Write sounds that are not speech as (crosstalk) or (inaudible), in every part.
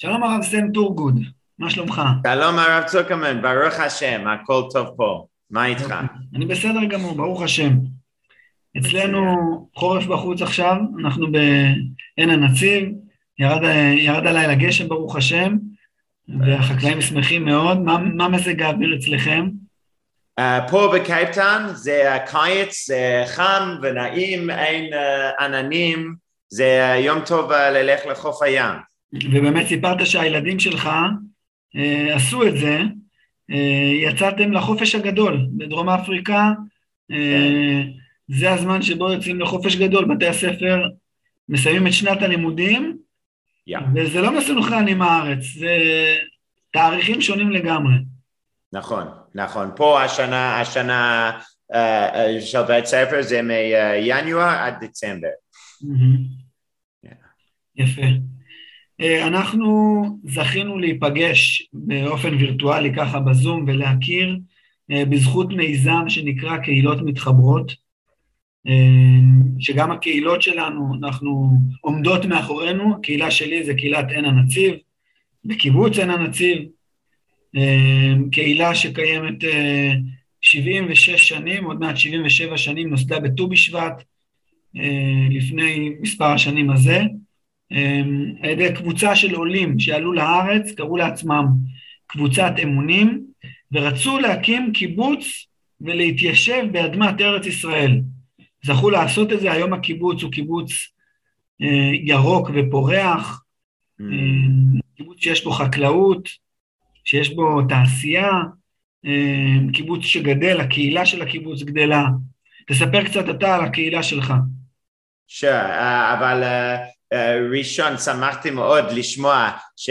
שלום הרב סם טורגוד, מה שלומך? שלום הרב צוקרמן, ברוך השם, הכל טוב פה. מה איתך? אני בסדר גמור, ברוך השם. אצלנו חורף בחוץ עכשיו, אנחנו בעין הנציב, ירד, ירד הלילה גשם ברוך השם, והחקלאים שמחים מאוד. מה, מה מזג האוויר אצלכם? Uh, פה בקייפטן זה הקיץ, זה חם ונעים, אין uh, עננים, זה יום טוב uh, ללך לחוף הים. ובאמת סיפרת שהילדים שלך uh, עשו את זה, uh, יצאתם לחופש הגדול בדרום אפריקה, uh, זה הזמן שבו יוצאים לחופש גדול, בתי הספר מסיימים את שנת הלימודים, yeah. וזה לא מסונכרן עם הארץ, זה תאריכים שונים לגמרי. נכון, נכון. פה השנה, השנה uh, של בית ספר זה מינואר עד דצמבר. Mm-hmm. Yeah. יפה. Uh, אנחנו זכינו להיפגש באופן וירטואלי ככה בזום ולהכיר uh, בזכות מיזם שנקרא קהילות מתחברות. שגם הקהילות שלנו, אנחנו עומדות מאחורינו, הקהילה שלי זה קהילת עין הנציב, בקיבוץ עין הנציב, קהילה שקיימת 76 שנים, עוד מעט 77 שנים, נוסדה בט"ו בשבט, לפני מספר השנים הזה, על ידי קבוצה של עולים שעלו לארץ, קראו לעצמם קבוצת אמונים, ורצו להקים קיבוץ ולהתיישב באדמת ארץ ישראל. זכו לעשות את זה, היום הקיבוץ הוא קיבוץ אה, ירוק ופורח, mm. אה, קיבוץ שיש בו חקלאות, שיש בו תעשייה, אה, קיבוץ שגדל, הקהילה של הקיבוץ גדלה. תספר קצת אתה על הקהילה שלך. Sure, uh, אבל uh, uh, ראשון, שמחתי מאוד לשמוע ש,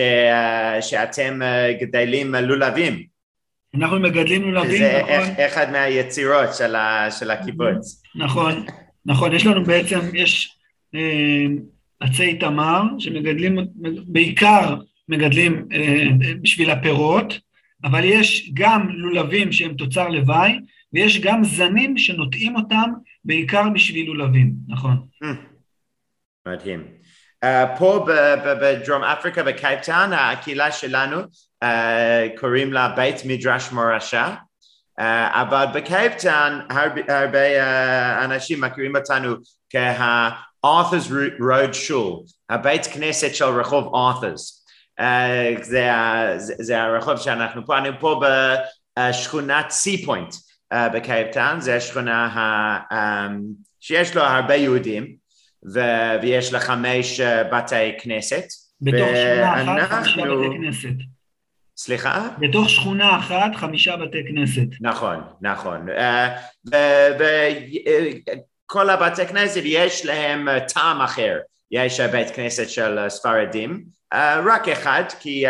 שאתם uh, גדלים לולבים. אנחנו מגדלים לולבים, זה נכון. זה אחד מהיצירות של, ה, של הקיבוץ. נכון, נכון, יש לנו בעצם, יש אה, עצי תמר שמגדלים, בעיקר מגדלים אה, בשביל הפירות, אבל יש גם לולבים שהם תוצר לוואי, ויש גם זנים שנוטעים אותם בעיקר בשביל לולבים, נכון. Hmm. מדהים. Uh, פה בדרום אפריקה, בקייפטאון, הקהילה שלנו uh, קוראים לה בית מדרש מורשה. Uh, אבל בקייפטאון הרבה, אנשים מכירים אותנו כה Arthur's Road Shul, הבית כנסת של רחוב Arthur's. Uh, זה, זה, זה הרחוב שאנחנו פה, אני פה בשכונת Sea Point uh, בקייפטאון, זו השכונה ה, um, שיש לו הרבה יהודים ו, ויש לה חמש uh, בתי כנסת. בתוך שכונה אחת חמישה בתי כנסת. סליחה? בתוך שכונה אחת חמישה בתי כנסת. נכון, נכון. וכל הבתי כנסת יש להם טעם אחר. יש בית כנסת של ספרדים, רק אחד, כי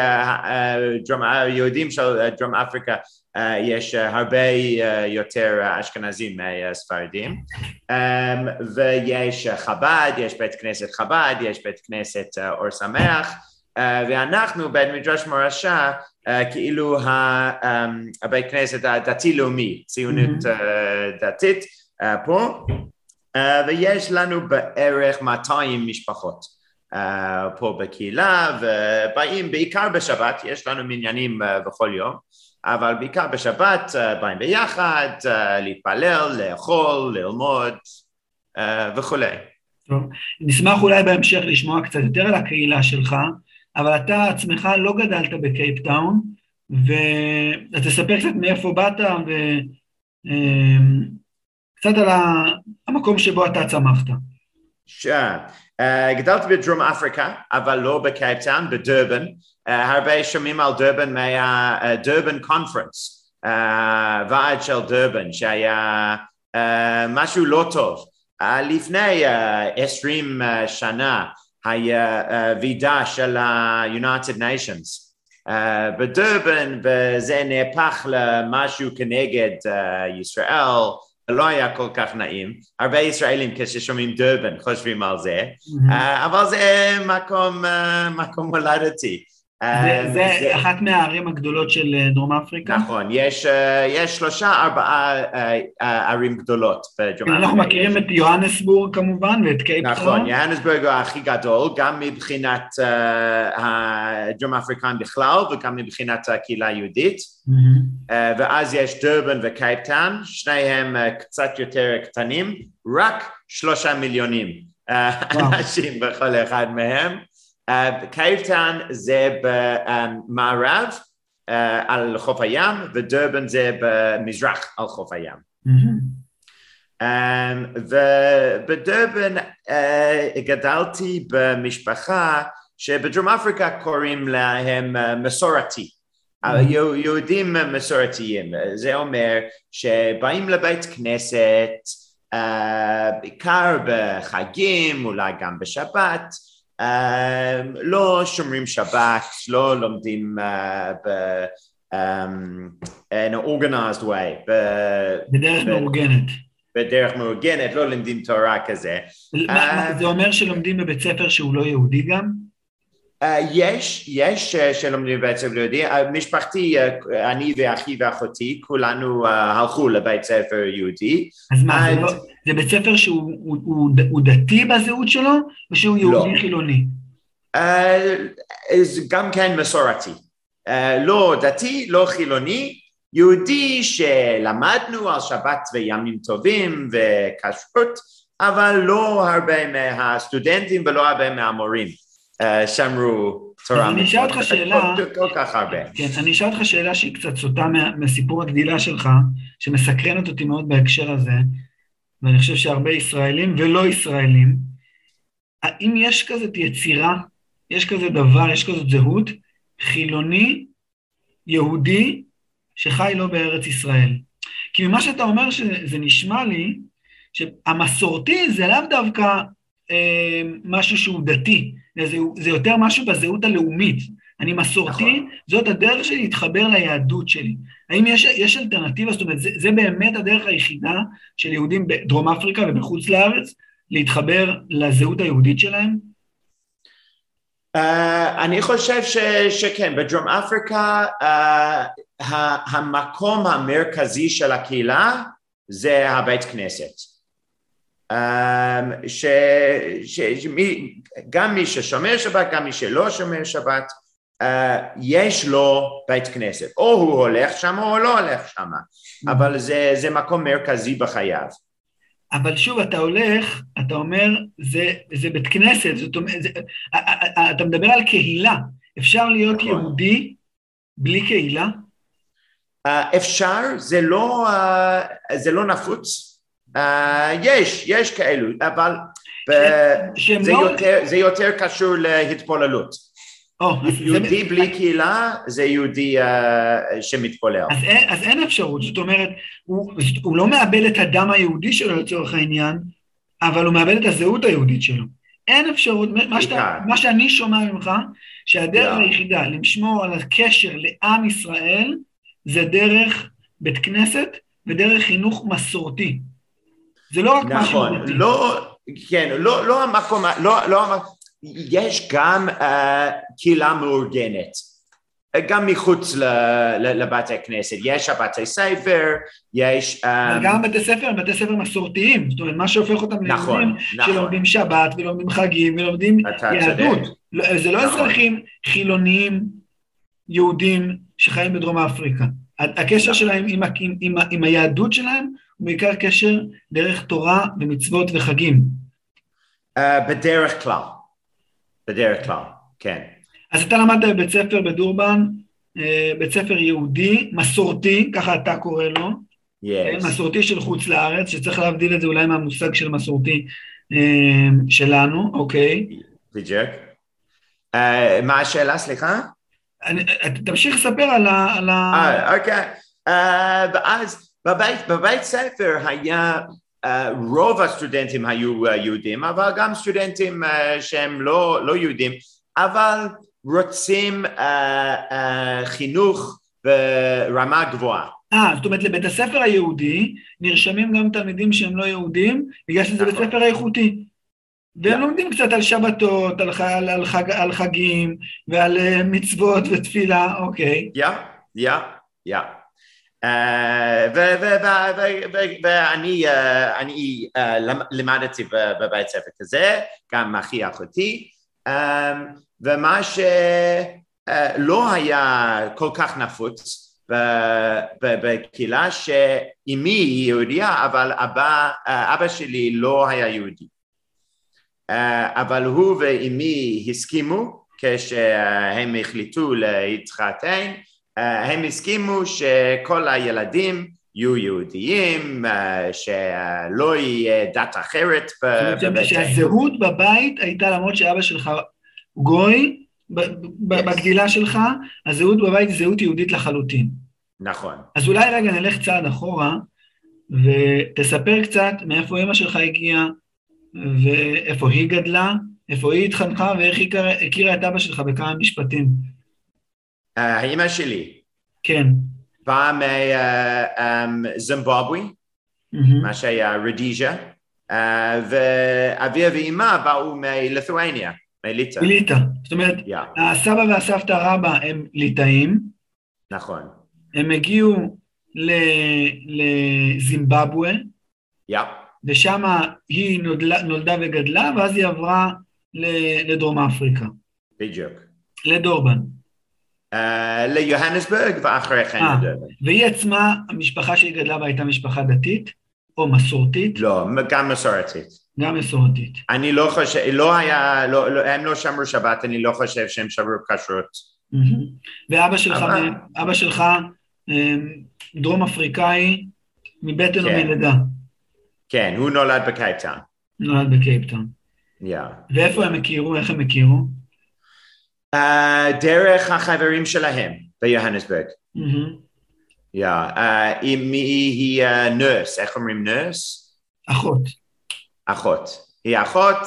היהודים של דרום אפריקה יש הרבה יותר אשכנזים מהספרדים. ויש חב"ד, יש בית כנסת חב"ד, יש בית כנסת אור שמח. ואנחנו בית מדרש מורשה כאילו um, הבית כנסת הדתי-לאומי, ציונות uh, דתית פה, ויש לנו בערך 200 משפחות פה בקהילה, ובאים בעיקר בשבת, יש לנו מניינים בכל יום, אבל בעיקר בשבת uh, באים ביחד, uh, להתפלל, לאכול, ללמוד uh, וכולי. טוב, נשמח אולי בהמשך לשמוע קצת יותר על הקהילה שלך. אבל אתה עצמך לא גדלת בקייפטאון, ותספר קצת מאיפה באת וקצת על המקום שבו אתה צמחת. שם. Uh, גדלתי בדרום אפריקה, אבל לא בקייפטאון, בדרבן. Uh, הרבה שומעים על דרבן מה Durban Conference, uh, ועד של דרבן, שהיה uh, משהו לא טוב. לפני עשרים שנה היה ועידה של ה-United Nations בדרבן וזה נהפך למשהו כנגד ישראל לא היה כל כך נעים, הרבה ישראלים כששומעים דרבן חושבים על זה, אבל זה מקום, מקום הולדתי זה, אמ, זה אחת מהערים הגדולות של אה, דרום אפריקה. נכון, יש, אה, יש שלושה ארבעה אה, ערים גדולות בדרום אפריקה. אנחנו מכירים את יוהנסבורג כמובן ואת קייפטון. נכון, יוהנסבורג הוא הכי גדול, גם מבחינת הדרום אפריקאים בכלל וגם מבחינת הקהילה היהודית. אה, ואז יש דרבן וקייפטאון, שניהם קצת יותר קטנים, רק שלושה מיליונים. אנשים בכל אחד מהם. אה, קייפטאון זה במערב אה, על חוף הים, ודרבן זה במזרח על חוף הים. Um, ובדרבן uh, גדלתי במשפחה שבדרום אפריקה קוראים להם מסורתי. יהודים מסורתיים, זה אומר שבאים לבית כנסת בעיקר בחגים, אולי גם בשבת, לא שומרים שבת, לא לומדים uh, ב... um, in an organized way, בדרך מאורגנת. בדרך מאורגנת, לא לומדים תורה כזה. מה- זה אומר שלומדים בבית ספר שהוא לא יהודי גם? Uh, יש, יש uh, שלומדים בבית ספר יהודי, משפחתי, אני ואחי ואחותי, כולנו הלכו לבית ספר יהודי. אז מה, זה לא- בית ספר שהוא הוא- הוא- הוא דתי בזהות שלו, או שהוא יהודי לא. חילוני? Uh, גם כן מסורתי. Uh, לא דתי, לא חילוני, יהודי שלמדנו על שבת וימים טובים וכשרות, אבל לא הרבה מהסטודנטים ולא הרבה מהמורים uh, שמרו תורה. אני אשאל אותך שאלה. כל- כל כך הרבה. כן, אני אשאל אותך שאלה שהיא קצת סוטה מסיפור הגדילה שלך, שמסקרנת אותי מאוד בהקשר הזה, ואני חושב שהרבה ישראלים ולא ישראלים, האם יש כזאת יצירה, יש כזה דבר, יש כזאת זהות, חילוני, יהודי, שחי לא בארץ ישראל? כי ממה שאתה אומר שזה נשמע לי, שהמסורתי זה לאו דווקא אה, משהו שהוא דתי, זה, זה יותר משהו בזהות הלאומית. אני מסורתי, נכון. זאת הדרך שלי להתחבר ליהדות שלי. האם יש, יש אלטרנטיבה? זאת אומרת, זה, זה באמת הדרך היחידה של יהודים בדרום אפריקה ובחוץ לארץ להתחבר לזהות היהודית שלהם? Uh, אני חושב ש, שכן, בדרום אפריקה uh, ה- המקום המרכזי של הקהילה זה הבית כנסת. Um, ש, ש, שמי, גם מי ששומר שבת, גם מי שלא שומר שבת, יש לו בית כנסת. או הוא הולך שם או לא הולך שם, אבל זה, זה מקום מרכזי בחייו. אבל שוב, אתה הולך, אתה אומר, זה, זה בית כנסת, זאת אומרת, זה, א- א- א- אתה מדבר על קהילה. אפשר להיות נכון. יהודי בלי קהילה? אפשר, זה לא, זה לא נפוץ. יש, יש כאלו, אבל ב- שהם זה, לא... יותר, זה יותר קשור להתפוללות. יהודי בלי קהילה זה יהודי uh, שמתפולל. אז, אין, אפשרות, זאת אומרת, הוא, לא מאבד את הדם היהודי שלו לצורך העניין, אבל הוא מאבד את הזהות היהודית שלו. אין אפשרות, מה, שאתה, בעיקר. מה שאני שומע ממך, שהדרך. היחידה לשמור על הקשר לעם ישראל, זה דרך בית כנסת ודרך חינוך מסורתי. זה לא רק משהו נכון. לא, כן, לא, לא המקום, לא, לא יש גם uh, קהילה מאורגנת, גם מחוץ לבתי הכנסת, יש הבתי ספר, יש... um, גם בתי ספר בתי ספר מסורתיים, זאת אומרת, מה שהופך אותם נכון, ליהודים, נכון. שלומדים שבת ולומדים חגים ולומדים יהדות. צודק. לא- זה לא נכון. אזרחים חילוניים יהודים שחיים בדרום אפריקה. הקשר שלהם עם, עם, עם, עם היהדות שלהם הוא בעיקר קשר דרך תורה ומצוות וחגים. Uh, בדרך כלל, בדרך כלל, כן. אז אתה למדת בבית ספר בדורבן, אה, בית ספר יהודי, מסורתי, ככה אתה קורא לו, כן, Yes. מסורתי של חוץ לארץ, שצריך להבדיל את זה אולי מהמושג של מסורתי אה, שלנו, אוקיי. בדיוק. Uh, מה השאלה, סליחה? אני, תמשיך לספר על ה... על ה... אה, אוקיי. ואז בבית, בבית ספר היה, רוב הסטודנטים היו אה, יהודים, אבל גם סטודנטים אה, שהם לא, לא יהודים, אבל רוצים אה, אה, חינוך ברמה גבוהה. אה, זאת אומרת, לבית הספר היהודי נרשמים גם תלמידים שהם לא יהודים, בגלל שזה בית נכון. ספר איכותי. והם לומדים קצת על שבתות, על, על, על, חג, על חגים, ועל אה, מצוות ותפילה, אוקיי. יא, יא, יא. אה, ואני אה, אה, לימדתי בבית ספר כזה, גם אחי אחותי, אה, ומה שלא היה כל כך נפוץ בקהילה שאימי היא יהודייה, אבל אבא, אה, אבא שלי לא היה יהודי. אה, אבל הוא ואימי הסכימו כשהם החליטו להתחתן, אה, הם הסכימו שכל הילדים יהיו יהודיים, אה, שלא יהיה דת אחרת ב- זאת אומרת בבית שהזהות בבית הייתה, למרות שאבא שלך גוי. בגדילה שלך, הזהות בבית היא זהות יהודית לחלוטין. נכון. אז אולי רגע נלך צעד אחורה, ותספר קצת מאיפה אמא שלך הגיעה, ואיפה היא גדלה, איפה היא התחנכה, ואיך היא הכירה את אבא שלך בכמה משפטים. אה, האמא שלי כן. באה מזימבבואה, מהמם. מה שהיה רדיז'ה, אה, ואביה ואימא באו מליתואניה, מליטא. מליטא. זאת אומרת, הסבא והסבתא רבא הם ליטאים, נכון. הם הגיעו לזימבבואה, יא, ושם היא נולדה, נולדה וגדלה, ואז היא עברה לדרום אפריקה, בדיוק. לדורבן. אה, ליוהנסבורג ואחרי כן אה. לדרבן. והיא עצמה, המשפחה שהיא גדלה בה הייתה משפחה דתית, או מסורתית, לא, גם מסורתית. גם מסורתית. אני לא חושב, לא היה, לא, לא, הם לא שמרו שבת, אני לא חושב שהם שמרו כשרות. ואבא שלך, אבא שלך אמ, דרום אפריקאי, מבטן כן. ומלידה, כן, הוא נולד בקייפטאון. נולד בקייפטאון. yeah. ואיפה הם הכירו? איך הם הכירו? אה, דרך החברים שלהם ביוהנסבורג. מהמם. yeah. אה, היא- מי היא אה, nurse, איך אומרים nurse? אחות. אחות. היא אחות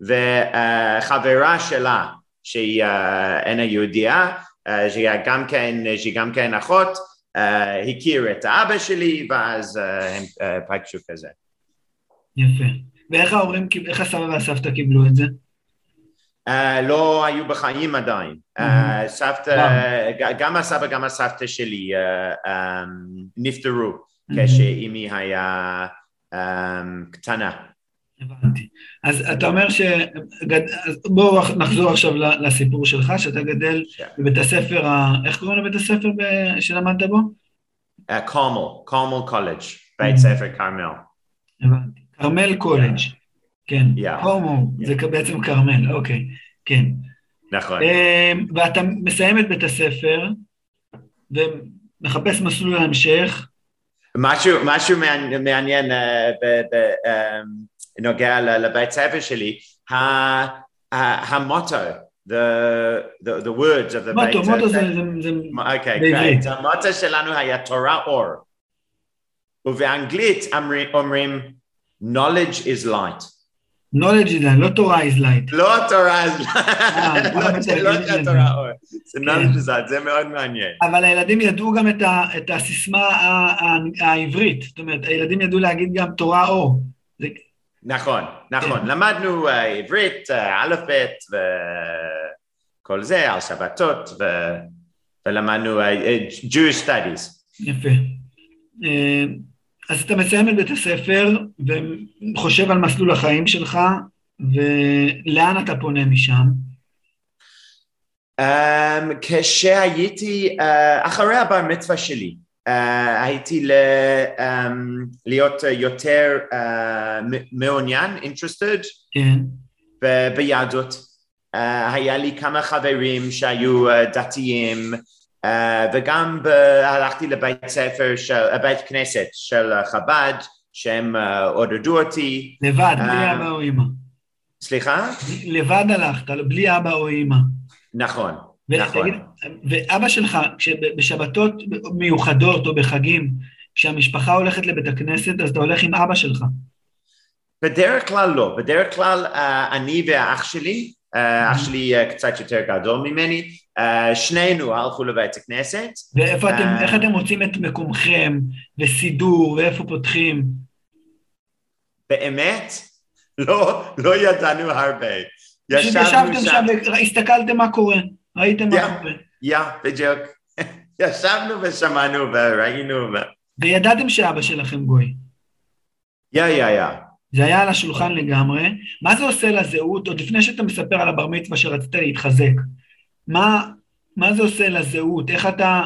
וחברה שלה שהיא אה, אינה יהודייה, אה, שהיא גם כן, שהיא גם כן אחות, אה, הכיר את האבא שלי ואז אה, הם אה, פגשו כזה. יפה. ואיך ההורים, איך הסבא והסבתא קיבלו את זה? אה, לא היו בחיים עדיין. אה, סבתא, ג- גם הסבא גם הסבתא שלי אה, אה, נפטרו כשאימי היה אה, קטנה. הבנתי. אז אתה אומר ש... אז בואו נחזור עכשיו לסיפור שלך, שאתה גדל. בבית הספר, ה... איך קוראים לבית הספר ב... שלמדת בו? קורמל, קורמל קולג', בית ספר כרמל. הבנתי. כרמל קולג'. כן. Yeah. הומו, זה כ- בעצם כרמל, אוקיי. כן. נכון. אמ, ואתה מסיים את בית הספר, ומחפש מסלול ההמשך, משהו, משהו מעניין, מעניין אה, ב- ב- אה, נוגע ל- לבית ספר שלי, המוטו, the, the, the words of the בית מוטו, מוטו זה... זה- זה- אוקיי, great. המוטו שלנו היה תורה אור. ובאנגלית אומרים knowledge is light. Knowledge is light, לא תורה is light. לא תורה, אז אה, לא לא זה- תורה אור. זה כן. knowledge is light, זה מאוד מעניין. אבל הילדים ידעו גם את, הסיסמה העברית, זאת אומרת, הילדים ידעו להגיד גם תורה אור. נכון, נכון. כן. למדנו אה, עברית, אה, א' ב' וכל זה, על שבתות, ולמדנו אה, אה, Jewish Studies. יפה. אז אתה מסיים את בית הספר וחושב על מסלול החיים שלך, ולאן אתה פונה משם? Um, כשהייתי, uh, אחרי הבר מצווה שלי, uh, הייתי ל, um, להיות יותר uh, מעוניין, interested, כן, ב- ביהדות. Uh, היה לי כמה חברים שהיו uh, דתיים, וגם ב- הלכתי לבית ספר, של, בית כנסת של חב"ד, שהם uh, עודדו אותי. לבד, בלי אה. אבא או אמא. סליחה? לבד הלכת, בלי אבא או אמא. נכון, נכון. ואבא שלך, בשבתות מיוחדות או בחגים, כשהמשפחה הולכת לבית הכנסת, אז אתה הולך עם אבא שלך. בדרך כלל לא, בדרך כלל uh, אני והאח שלי, uh, אח שלי uh, קצת יותר גדול ממני, שנינו הלכו לבית הכנסת. ואיפה אתם, אה. איך אתם מוצאים את מקומכם, וסידור, ואיפה פותחים? באמת, לא, לא ידענו הרבה. ישבתם שם והסתכלתם מה קורה, ראיתם מה. קורה. יא, בדיוק. (laughs) ישבנו ושמענו וראינו ו... וידעתם שאבא שלכם גוי. יא, יא, יא. זה היה על השולחן לגמרי. מה זה עושה לזהות, עוד לפני שאתה מספר על הבר מצווה שרצית להתחזק, מה, מה זה עושה לזהות? איך אתה,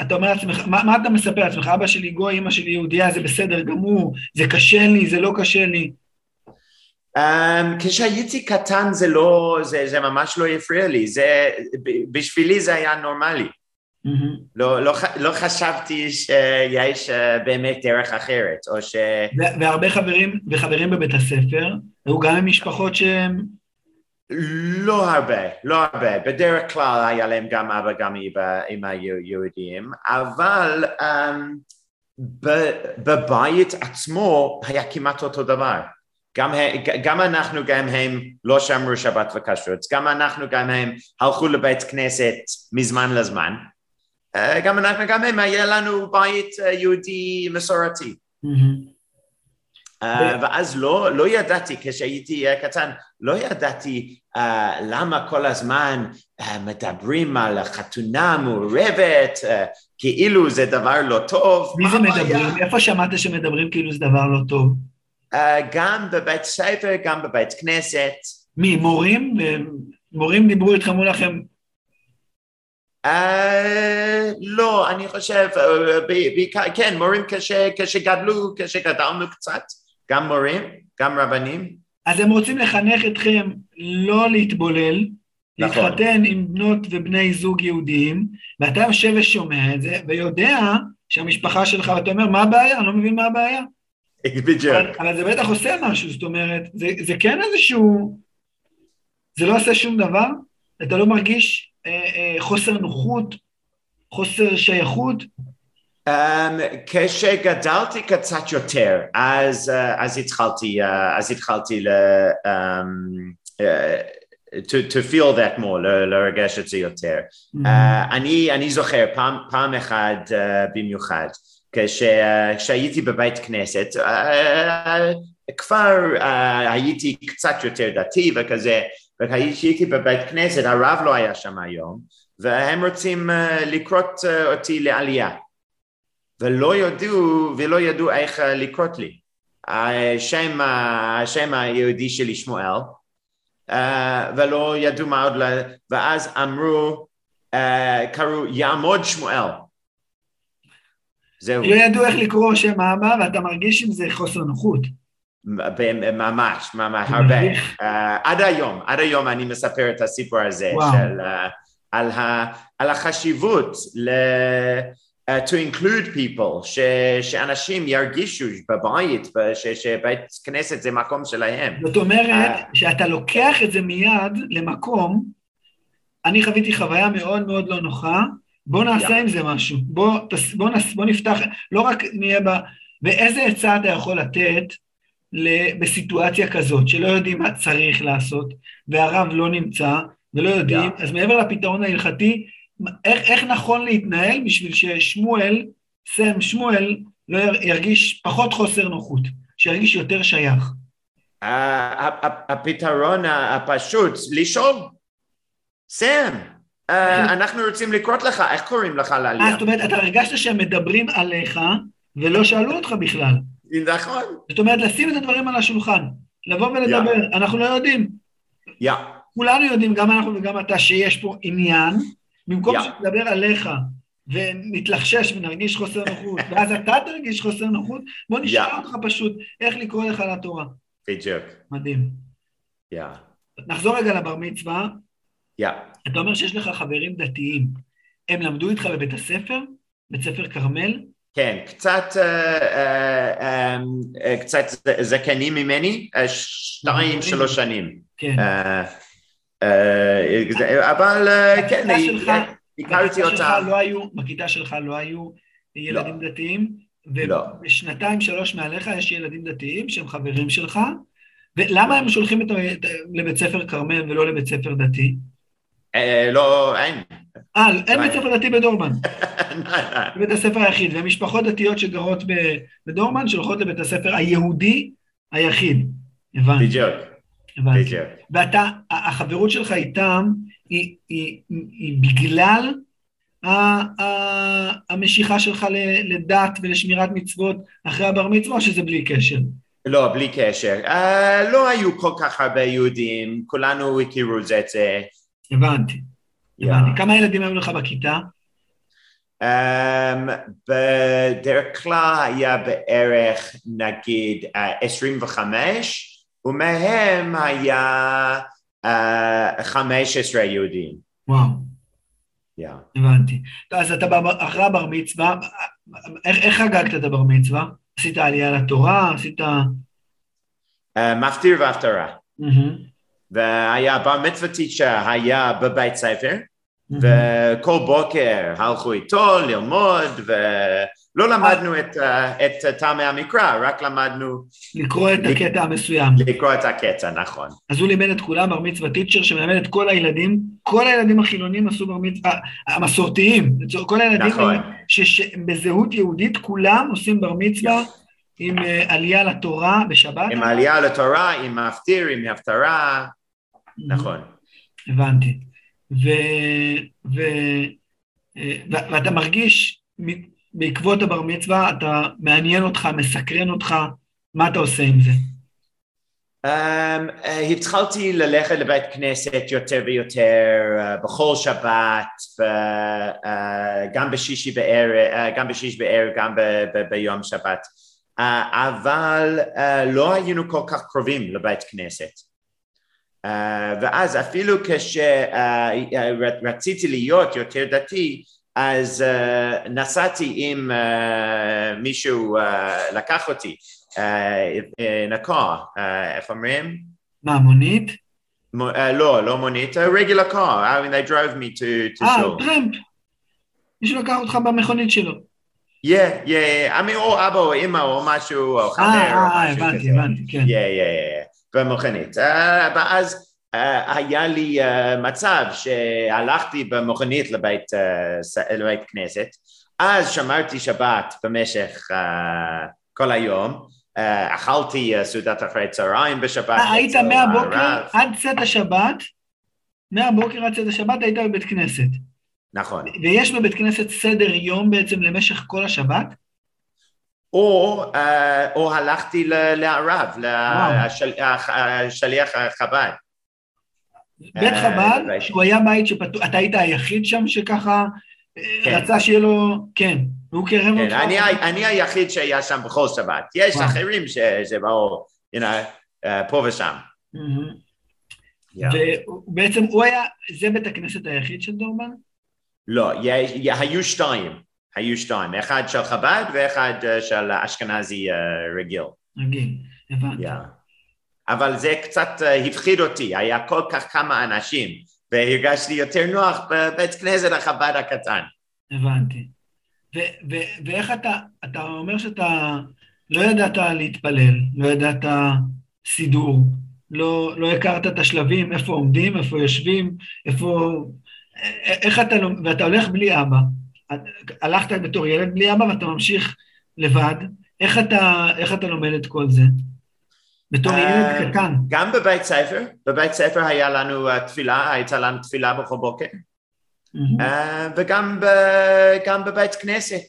אתה אומר לעצמך, מה, מה אתה מספר לעצמך? אבא שלי גוי, אמא שלי יהודייה, זה בסדר גמור, זה קשה לי, זה לא קשה לי. Um, כשהייתי קטן זה לא, זה, זה ממש לא הפריע לי, זה, בשבילי זה היה נורמלי. מהמם. לא, לא, לא חשבתי שיש אה, באמת דרך אחרת, או ש... והרבה חברים, וחברים בבית הספר, היו גם עם משפחות שהם... לא הרבה, לא הרבה. בדרך כלל היה להם גם אבא, גם אמא, אמא יהו- יהודים, אבל um, ב- בבית עצמו היה כמעט אותו דבר. גם, גם אנחנו, גם הם לא שמרו שבת וכשרות, גם אנחנו, גם הם הלכו לבית כנסת מזמן לזמן. אה, גם אנחנו, גם הם, היה לנו בית אה, יהודי מסורתי. מהמם. Uh, ואז לא, לא ידעתי, כשהייתי uh, קטן, לא ידעתי uh, למה כל הזמן uh, מדברים על חתונה מעורבת, uh, כאילו זה דבר לא טוב. מי זה? מדברים? איפה שמעת שמדברים כאילו זה דבר לא טוב? Uh, גם בבית ספר, גם בבית כנסת. מי, מורים? מורים דיברו איתכם, אמרו לכם, Uh, לא, אני חושב, uh, בעיקר, כן, מורים כש, כשגדלו, כשגדלנו קצת, גם מורים, גם רבנים. אז הם רוצים לחנך אתכם לא להתבולל, נכון. להתחתן עם בנות ובני זוג יהודיים, ואתה יושב ושומע את זה, ויודע שהמשפחה שלך, ואתה אומר, מה הבעיה? אני לא מבין מה הבעיה. בדיוק. אבל, אבל זה בטח עושה משהו, זאת אומרת, זה, זה כן איזשהו... זה לא עושה שום דבר? אתה לא מרגיש אה, אה, חוסר נוחות, חוסר שייכות? Um, כשגדלתי קצת יותר, אז, uh, אז התחלתי, uh, אז התחלתי ל... Um, uh, to, to feel that more, ל- לרגש את זה יותר. Mm-hmm. Uh, אני, אני זוכר פעם, פעם אחת uh, במיוחד, כש, uh, כשהייתי בבית כנסת, uh, כבר uh, הייתי קצת יותר דתי וכזה, וכשהייתי בבית כנסת, הרב לא היה שם היום, והם רוצים uh, לקרות uh, אותי לעלייה. ולא ידעו, ולא ידעו איך אה, לקרות לי. השם, השם היהודי שלי שמואל, אה, ולא ידעו מה עוד, ואז אמרו, אה, קראו יעמוד שמואל. זהו, לא ידעו איך לקרוא שם האבא, ואתה מרגיש עם זה חוסר נוחות. ממש, ממש, הרבה. אה, עד היום, עד היום אני מספר את הסיפור הזה וואו. של, אה, על, ה, על החשיבות ל... Uh, to include people, ש, שאנשים ירגישו בבית, ש, שבית כנסת זה מקום שלהם. זאת אומרת, אה. שאתה לוקח את זה מיד למקום, אני חוויתי חוויה מאוד מאוד לא נוחה, בוא נעשה יא. עם זה משהו, בוא, תס- בוא, נס, בוא נפתח, לא רק נהיה ב... ואיזה עצה אתה יכול לתת בסיטואציה כזאת, שלא יודעים מה צריך לעשות, והרב לא נמצא, ולא יודעים, יא. אז מעבר לפתרון ההלכתי, איך, איך נכון להתנהל בשביל ששמואל, סם שמואל, לא יר- ירגיש פחות חוסר נוחות, שירגיש יותר שייך. הפתרון הפשוט, לשאול, סם, uh, אנחנו רוצים לקרות לך, איך קוראים לך אה, לעלייה? זאת אומרת, אתה הרגשת שהם מדברים עליך ולא שאלו אותך בכלל. נכון, זאת אומרת, לשים את הדברים על השולחן, לבוא ולדבר, אנחנו לא יודעים. כולנו יודעים, גם אנחנו וגם אתה, שיש פה עניין, במקום יא. שנדבר עליך ונתלחשש ונרגיש חוסר נוחות, (laughs) ואז אתה תרגיש חוסר נוחות, בוא נשאל יא. אותך פשוט איך לקרוא לך לתורה. בדיוק, מדהים. יא, נחזור רגע לבר מצווה, יא. אתה אומר שיש לך חברים דתיים, הם למדו איתך בבית הספר? בית ספר כרמל? כן, קצת, אה, אה, אה, אה, קצת זקנים ממני, שתיים, שלוש שנים. כן. אה, אה, אבל אה, כן, הכרתי אותם. לא בכיתה שלך לא היו ילדים דתיים, לא. ובשנתיים שלוש מעליך יש ילדים דתיים שהם חברים שלך, ולמה הם שולחים את, לבית ספר כרמל ולא לבית ספר דתי? לא, אין. אה, אין לא. בית ספר דתי בדורמן, (laughs) בית הספר היחיד, ומשפחות דתיות שגרות בדורמן שולחות לבית הספר היהודי היחיד. הבנתי. בדיוק, הבנתי. בדיוק. ואתה, החברות שלך איתם היא, היא, היא בגלל ה, ה, המשיכה שלך ל- לדת ולשמירת מצוות אחרי הבר מצווה, או שזה בלי קשר? לא, בלי קשר. Uh, לא היו כל כך הרבה יהודים, כולנו הכירו את זה. הבנתי, Yeah. הבנתי. כמה ילדים היו לך בכיתה? Um, בדרך כלל היה בערך נגיד uh, 25, ומהם היה uh, 15 יהודים. וואו, Yeah. הבנתי. אז אתה אחרי הבר מצווה, איך, איך חגגת את הבר מצווה? עשית עלייה לתורה? עשית... Uh, מפטיר והפטרה. מהמם, והיה בר מצווה טיצ'ר היה בבית ספר. וכל בוקר הלכו איתו ללמוד, ולא למדנו את, uh, את טעמי המקרא, רק למדנו לקרוא את הקטע המסוים. לקרוא את הקטע, נכון. אז הוא לימד את כולם בר מצווה טיצ'ר שמלמד את כל הילדים, כל הילדים החילונים עשו בר מצווה, המסורתיים, כל הילדים נכון. שהם בזהות יהודית, כולם עושים בר מצווה עם אה, עלייה לתורה בשבת. עם העלייה לתורה, עם מפטיר, עם הפטרה, נכון. הבנתי. ו, ו, אה, ו, ואתה מרגיש, בעקבות הבר מצווה, אתה מעניין אותך, מסקרן אותך, מה אתה עושה עם זה? Um, uh, התחלתי ללכת לבית כנסת יותר ויותר uh, בכל שבת, ו, uh, בשישי בערב, uh, גם בשישי בערב, גם ב, ב, ביום שבת, uh, אבל uh, לא היינו כל כך קרובים לבית כנסת. Uh, ואז אפילו כשרציתי להיות יותר דתי, אז uh, נסעתי עם uh, מישהו uh, לקח אותי uh, in a car, uh, איך אומרים? מה, מונית? Mo- uh, לא, לא מונית, a regular car, I mean they drove me to, to אה, shul. טרמפ. מישהו לקח אותך במכונית שלו. Yeah, yeah, yeah, I mean או אבא או אמא או משהו, או חבר אה, או אה, משהו הבנתי, כזה. הבנתי, כן. Yeah, yeah, yeah, במכונית. Uh, ואז uh, היה לי uh, מצב שהלכתי במכונית לבית, לבית כנסת, אז שמרתי שבת במשך כל היום, אכלתי סעודת אחרי צהריים בשבת. אה, היית מהבוקר. עד צאת השבת, מהבוקר עד צאת השבת היית בבית כנסת. נכון. ויש בבית כנסת סדר יום בעצם למשך כל השבת? או, אה, או הלכתי לערב. לשליח החב"ד. בית אה, חב"ד, ראיתי. שהוא היה בית שפתוח, אתה היית היחיד שם שככה אה, כן. רצה שיהיה לו, כן, והוא קרב כן, אותך? אני, אני היחיד שהיה שם בכל שבת. יש וואו. אחרים שבאו, you know, פה ושם. מהמם. Yeah. ובעצם הוא היה, זה בית הכנסת היחיד של דורבן? לא, היו שתיים, היו שתיים, אחד של חב"ד ואחד אה, של אשכנזי אה, רגיל. רגיל, הבנתי. Yeah. אבל זה קצת אה, הפחיד אותי, היה כל כך כמה אנשים, והרגשתי יותר נוח בבית כנסת החב"ד הקטן. הבנתי. ו- ו- ואיך אתה, אתה אומר שאתה לא ידעת להתפלל, לא ידעת סידור, לא, לא הכרת את השלבים, איפה עומדים, איפה יושבים, איפה... איך אתה, ואתה הולך בלי אבא. הלכת בתור ילד בלי אבא ואתה ממשיך לבד, איך אתה, איך אתה לומד את כל זה? בתור אה, ילד קטן. גם בבית ספר, בבית ספר היה לנו uh, תפילה, הייתה לנו תפילה בכל בוקר, uh, וגם ב- בבית כנסת,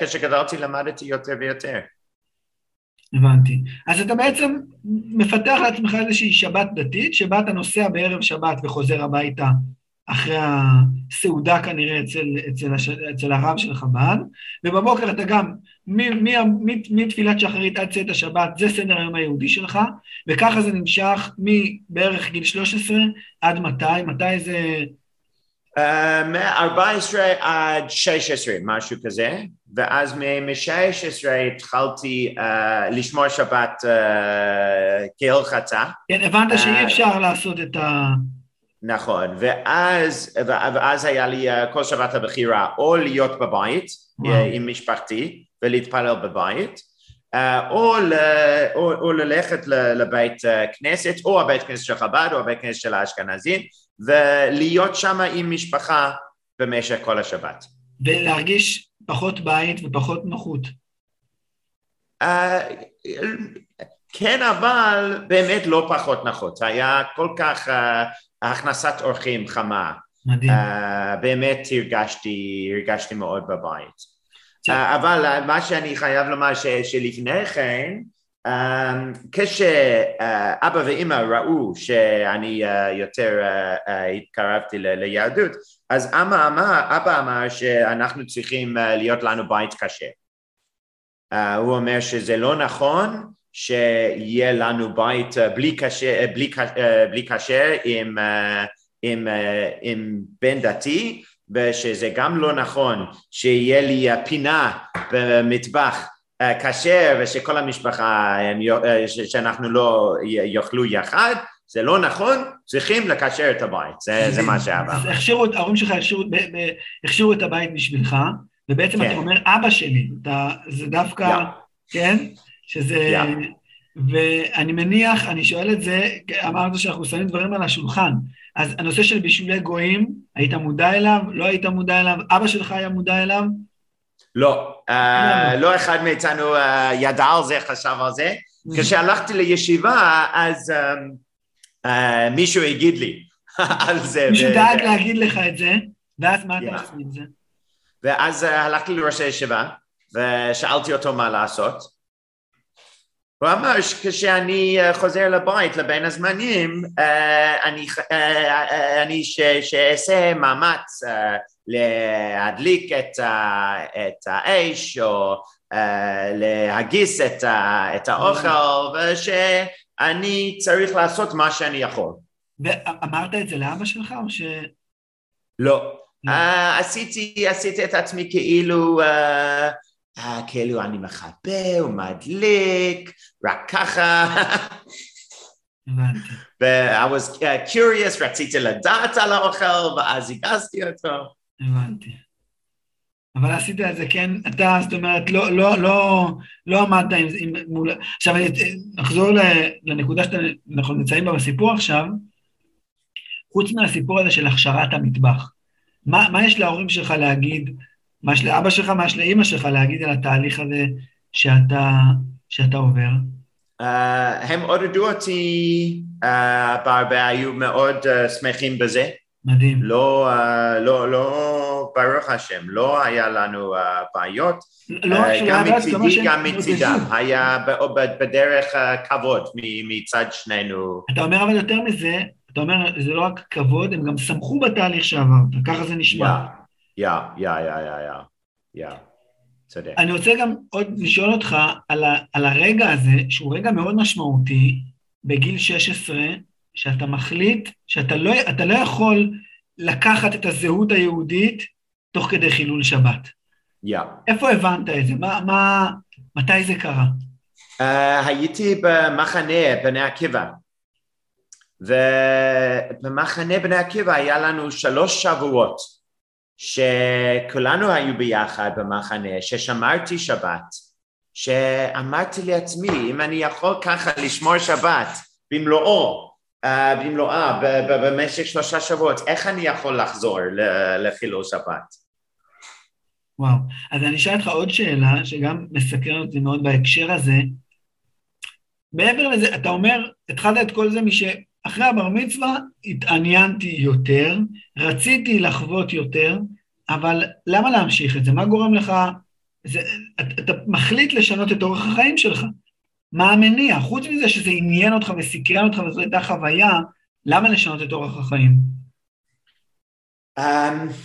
כשגדלתי למדתי יותר ויותר. הבנתי. אז אתה בעצם מפתח לעצמך איזושהי שבת דתית, שבה אתה נוסע בערב שבת וחוזר הביתה אחרי הסעודה כנראה אצל, אצל, הש, אצל הרב של חב"ד, ובבוקר אתה גם, מתפילת שחרית עד צאת השבת, זה סדר היום היהודי שלך, וככה זה נמשך מבערך גיל 13 עד מתי? מתי זה... Uh, מ-14 עד 16, משהו כזה, ואז מ-16 התחלתי uh, לשמור שבת uh, כהלכתה. כן, הבנת אה. שאי אפשר לעשות את ה... נכון, ואז, ואז היה לי uh, כל שבת הבחירה או להיות בבית וואו. עם משפחתי ולהתפלל בבית, uh, או, ל, או, או ללכת לבית כנסת, או הבית כנסת של חב"ד או הבית כנסת של האשכנזים, ולהיות שם עם משפחה במשך כל השבת. ולהרגיש פחות בית ופחות נוחות. Uh, כן, אבל באמת לא פחות נחות. היה כל כך uh, הכנסת אורחים חמה. מדהים. Uh, באמת הרגשתי, הרגשתי מאוד בבית. Uh, אבל מה שאני חייב לומר ש, שלפני כן, um, כשאבא ואימא ראו שאני uh, יותר uh, uh, התקרבתי ל- ליהדות, אז אבא אמר, אבא אמר שאנחנו צריכים uh, להיות לנו בית קשה. Uh, הוא אומר שזה לא נכון שיהיה לנו בית uh, בלי קשה, בלי, uh, בלי קשה עם, עם, עם בן דתי, ושזה גם לא נכון שיהיה לי פינה במטבח כשר ושכל המשפחה, שאנחנו לא יאכלו יחד, זה לא נכון, צריכים לקשר את הבית, זה, זה מה שעבר. ההורים שלך הכשירו את הבית בשבילך, ובעצם כן. אתה אומר, אבא שלי, אתה, זה דווקא, yeah. כן? שזה... Yeah. ואני מניח, אני שואל את זה, אמרת שאנחנו שמים דברים על השולחן, אז הנושא של בישולי גויים, היית מודע אליו? לא היית מודע אליו? אבא שלך היה מודע אליו? לא, uh, לא אחד מאיתנו uh, ידע על זה, חשב על זה. Mm. כשהלכתי לישיבה, אז uh, uh, מישהו הגיד לי (laughs) על זה. מישהו דאג להגיד לך את זה, ואז מה אתה עושה עם זה? ואז uh, הלכתי לראש הישיבה, ושאלתי אותו מה לעשות. הוא אמר שכשאני חוזר לבית לבין הזמנים, אני, אני שאעשה מאמץ להדליק את, את האש או להגיס את, את האוכל ושאני צריך לעשות מה שאני יכול. ואמרת את זה לאבא שלך או ש... לא. לא. עשיתי, עשיתי את עצמי כאילו אה, כאילו אני מכבה ומדליק, רק ככה. הבנתי. ו- I was uh, curious, רציתי לדעת על האוכל, ואז הגזתי אותו. הבנתי. אבל עשית את זה, כן, אתה, זאת אומרת, לא, לא, לא, לא עמדת עם, עם מול... עכשיו, נחזור לנקודה שאנחנו נמצאים בה בסיפור עכשיו, חוץ מהסיפור הזה של הכשרת המטבח, מה, מה יש להורים שלך להגיד מה יש לאבא שלך, מה יש לאימא שלך להגיד על התהליך הזה שאתה, שאתה עובר? Uh, הם עודדו אותי uh, בהרבה, היו מאוד uh, שמחים בזה. מדהים. לא, uh, לא, לא, ברוך השם, לא היה לנו uh, בעיות. לא uh, גם מצידי, גם מצידם. היה בדרך uh, כבוד מצד שנינו. אתה אומר אבל יותר מזה, אתה אומר, זה לא רק כבוד, הם גם שמחו בתהליך שעברת, ככה זה נשמע. Yeah. יא, יא, יא, יא, יא, צודק. אני רוצה גם עוד לשאול אותך על, ה, על הרגע הזה, שהוא רגע מאוד משמעותי, בגיל 16, שאתה מחליט שאתה לא, לא יכול לקחת את הזהות היהודית תוך כדי חילול שבת. יא. Yeah. איפה הבנת את זה? מה, מה, מתי זה קרה? Uh, הייתי במחנה בני עקיבא, ובמחנה בני עקיבא היה לנו שלוש שבועות. שכולנו היו ביחד במחנה, ששמרתי שבת, שאמרתי לעצמי, אם אני יכול ככה לשמור שבת במלואו, uh, במלואה במשך שלושה שבועות, איך אני יכול לחזור לחילול שבת? וואו, אז אני אשאל אותך עוד שאלה, שגם מסקרנת אותי מאוד בהקשר הזה. מעבר לזה, אתה אומר, התחלת את כל זה מש... אחרי הבר מצווה התעניינתי יותר, רציתי לחוות יותר, אבל למה להמשיך את זה? מה גורם לך... זה, אתה, אתה מחליט לשנות את אורח החיים שלך. מה המניע? חוץ מזה שזה עניין אותך וסקרן אותך וזו הייתה חוויה, למה לשנות את אורח החיים? Um,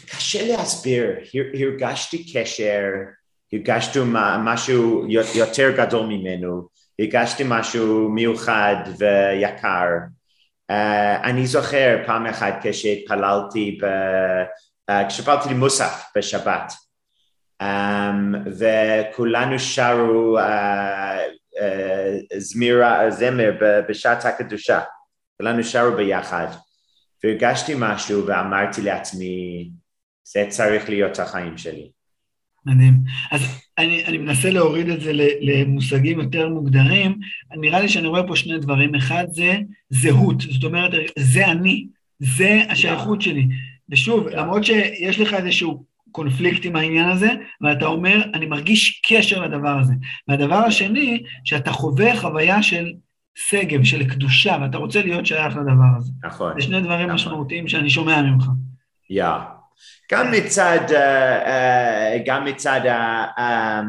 קשה להסביר, הרגשתי קשר, הרגשתי משהו יותר גדול ממנו, הרגשתי משהו מיוחד ויקר. Uh, אני זוכר פעם אחת כשהתפללתי, ב... uh, כשהתפללתי למוסף בשבת, um, וכולנו שרו uh, uh, זמירה, זמר בשעת הקדושה, כולנו שרו ביחד, והרגשתי משהו ואמרתי לעצמי, זה צריך להיות החיים שלי. מדהים. אז אני, אני מנסה להוריד את זה למושגים יותר מוגדרים, נראה לי שאני רואה פה שני דברים, אחד זה זהות, זאת אומרת, זה אני, זה השייכות שלי. ושוב, yeah. למרות שיש לך איזשהו קונפליקט עם העניין הזה, ואתה אומר, אני מרגיש קשר לדבר הזה. והדבר השני, שאתה חווה חוויה של שגב, של קדושה, ואתה רוצה להיות שייך לדבר הזה. נכון. זה שני דברים נכון. משמעותיים שאני שומע ממך. יא. גם מצד, אה, אה, גם מצד, אמ,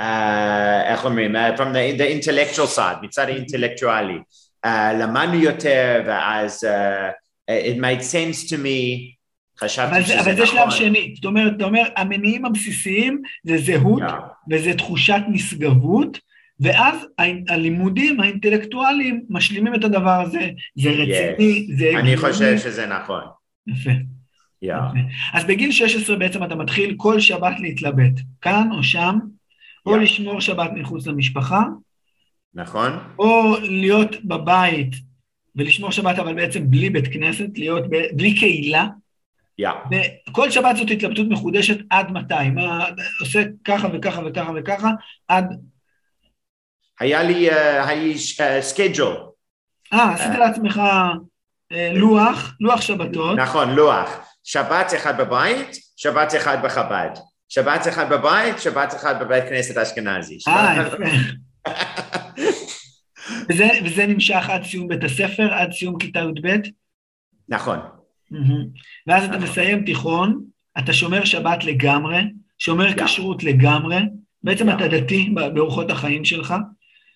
אה, איך אומרים, from the, the intellectual side, מצד האינטלקטואלי. למדנו יותר, ואז it made sense to me, חשבתי שזה זה, נכון. אבל זה שלב שני. זאת אומרת, אתה אומר, המניעים הבסיסיים זה זהות, יא. וזה תחושת נשגבות, ואז הלימודים האינטלקטואליים משלימים את הדבר הזה. זה רציני, זה אני. חושב שזה נכון. יפה. יא. יפה. אז בגיל 16 בעצם אתה מתחיל כל שבת להתלבט, כאן או שם, או יא. לשמור שבת מחוץ למשפחה, נכון? או להיות בבית ולשמור שבת אבל בעצם בלי בית כנסת, להיות ב- בלי קהילה, yeah. וכל שבת זאת התלבטות מחודשת עד מתי, מה, עושה ככה וככה וככה וככה, עד, היה לי, אה, היה לי schedule. אה, עשית לעצמך אה, לוח, לוח שבתות, נכון, לוח. שבת אחד בבית, שבת אחד בחב"ד. שבת אחד בבית, שבת אחד בבית כנסת אשכנזי. אה, יפה. (laughs) וזה, וזה נמשך עד סיום בית הספר, עד סיום כיתה י"ב? נכון. ואז אתה נכון. מסיים תיכון, אתה שומר שבת לגמרי, שומר. כשרות לגמרי, בעצם. אתה דתי באורחות החיים שלך,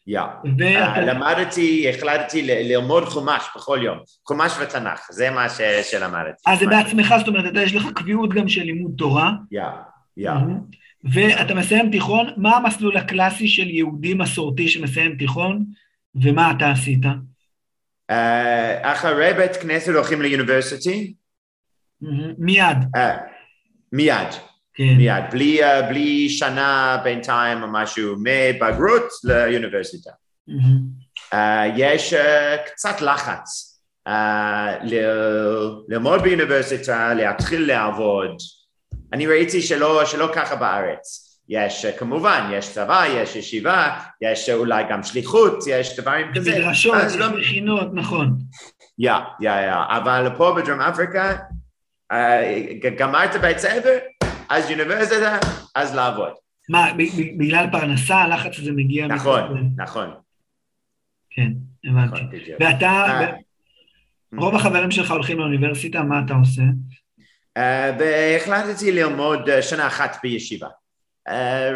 יא. אה, למדתי, החלטתי ללמוד חומש בכל יום. חומש ותנ"ך, זה מה שלמדתי. אז זה בעצמך, זאת אומרת, אתה יש לך קביעות גם של לימוד תורה, יא, יא. ואתה מסיים תיכון, מה המסלול הקלאסי של יהודי מסורתי שמסיים תיכון, ומה אתה עשית? אה, אחרי בית כנסת הולכים לאוניברסיטי? מיד, אה, מיד. כן. מיד, בלי, uh, בלי שנה בינתיים או משהו, מבגרות לאוניברסיטה. מהמם. Uh, יש uh, קצת לחץ uh, ל- ללמוד באוניברסיטה, להתחיל לעבוד. אני ראיתי שלא, שלא ככה בארץ. יש uh, כמובן, יש צבא, יש ישיבה, יש uh, אולי גם שליחות, יש דברים כזה. מדרשות, לא- מכינות, נכון. יא, יא, יא. אבל פה בדרום אפריקה, אה, ג- גמרת בית ספר, אז אוניברסיטה, אז לעבוד. מה, בגלל פרנסה הלחץ הזה מגיע... נכון, זה? נכון, כן, הבנתי. נכון. ואתה, אה, רוב החברים שלך הולכים לאוניברסיטה, מה אתה עושה? אה, והחלטתי ללמוד אה, שנה אחת בישיבה.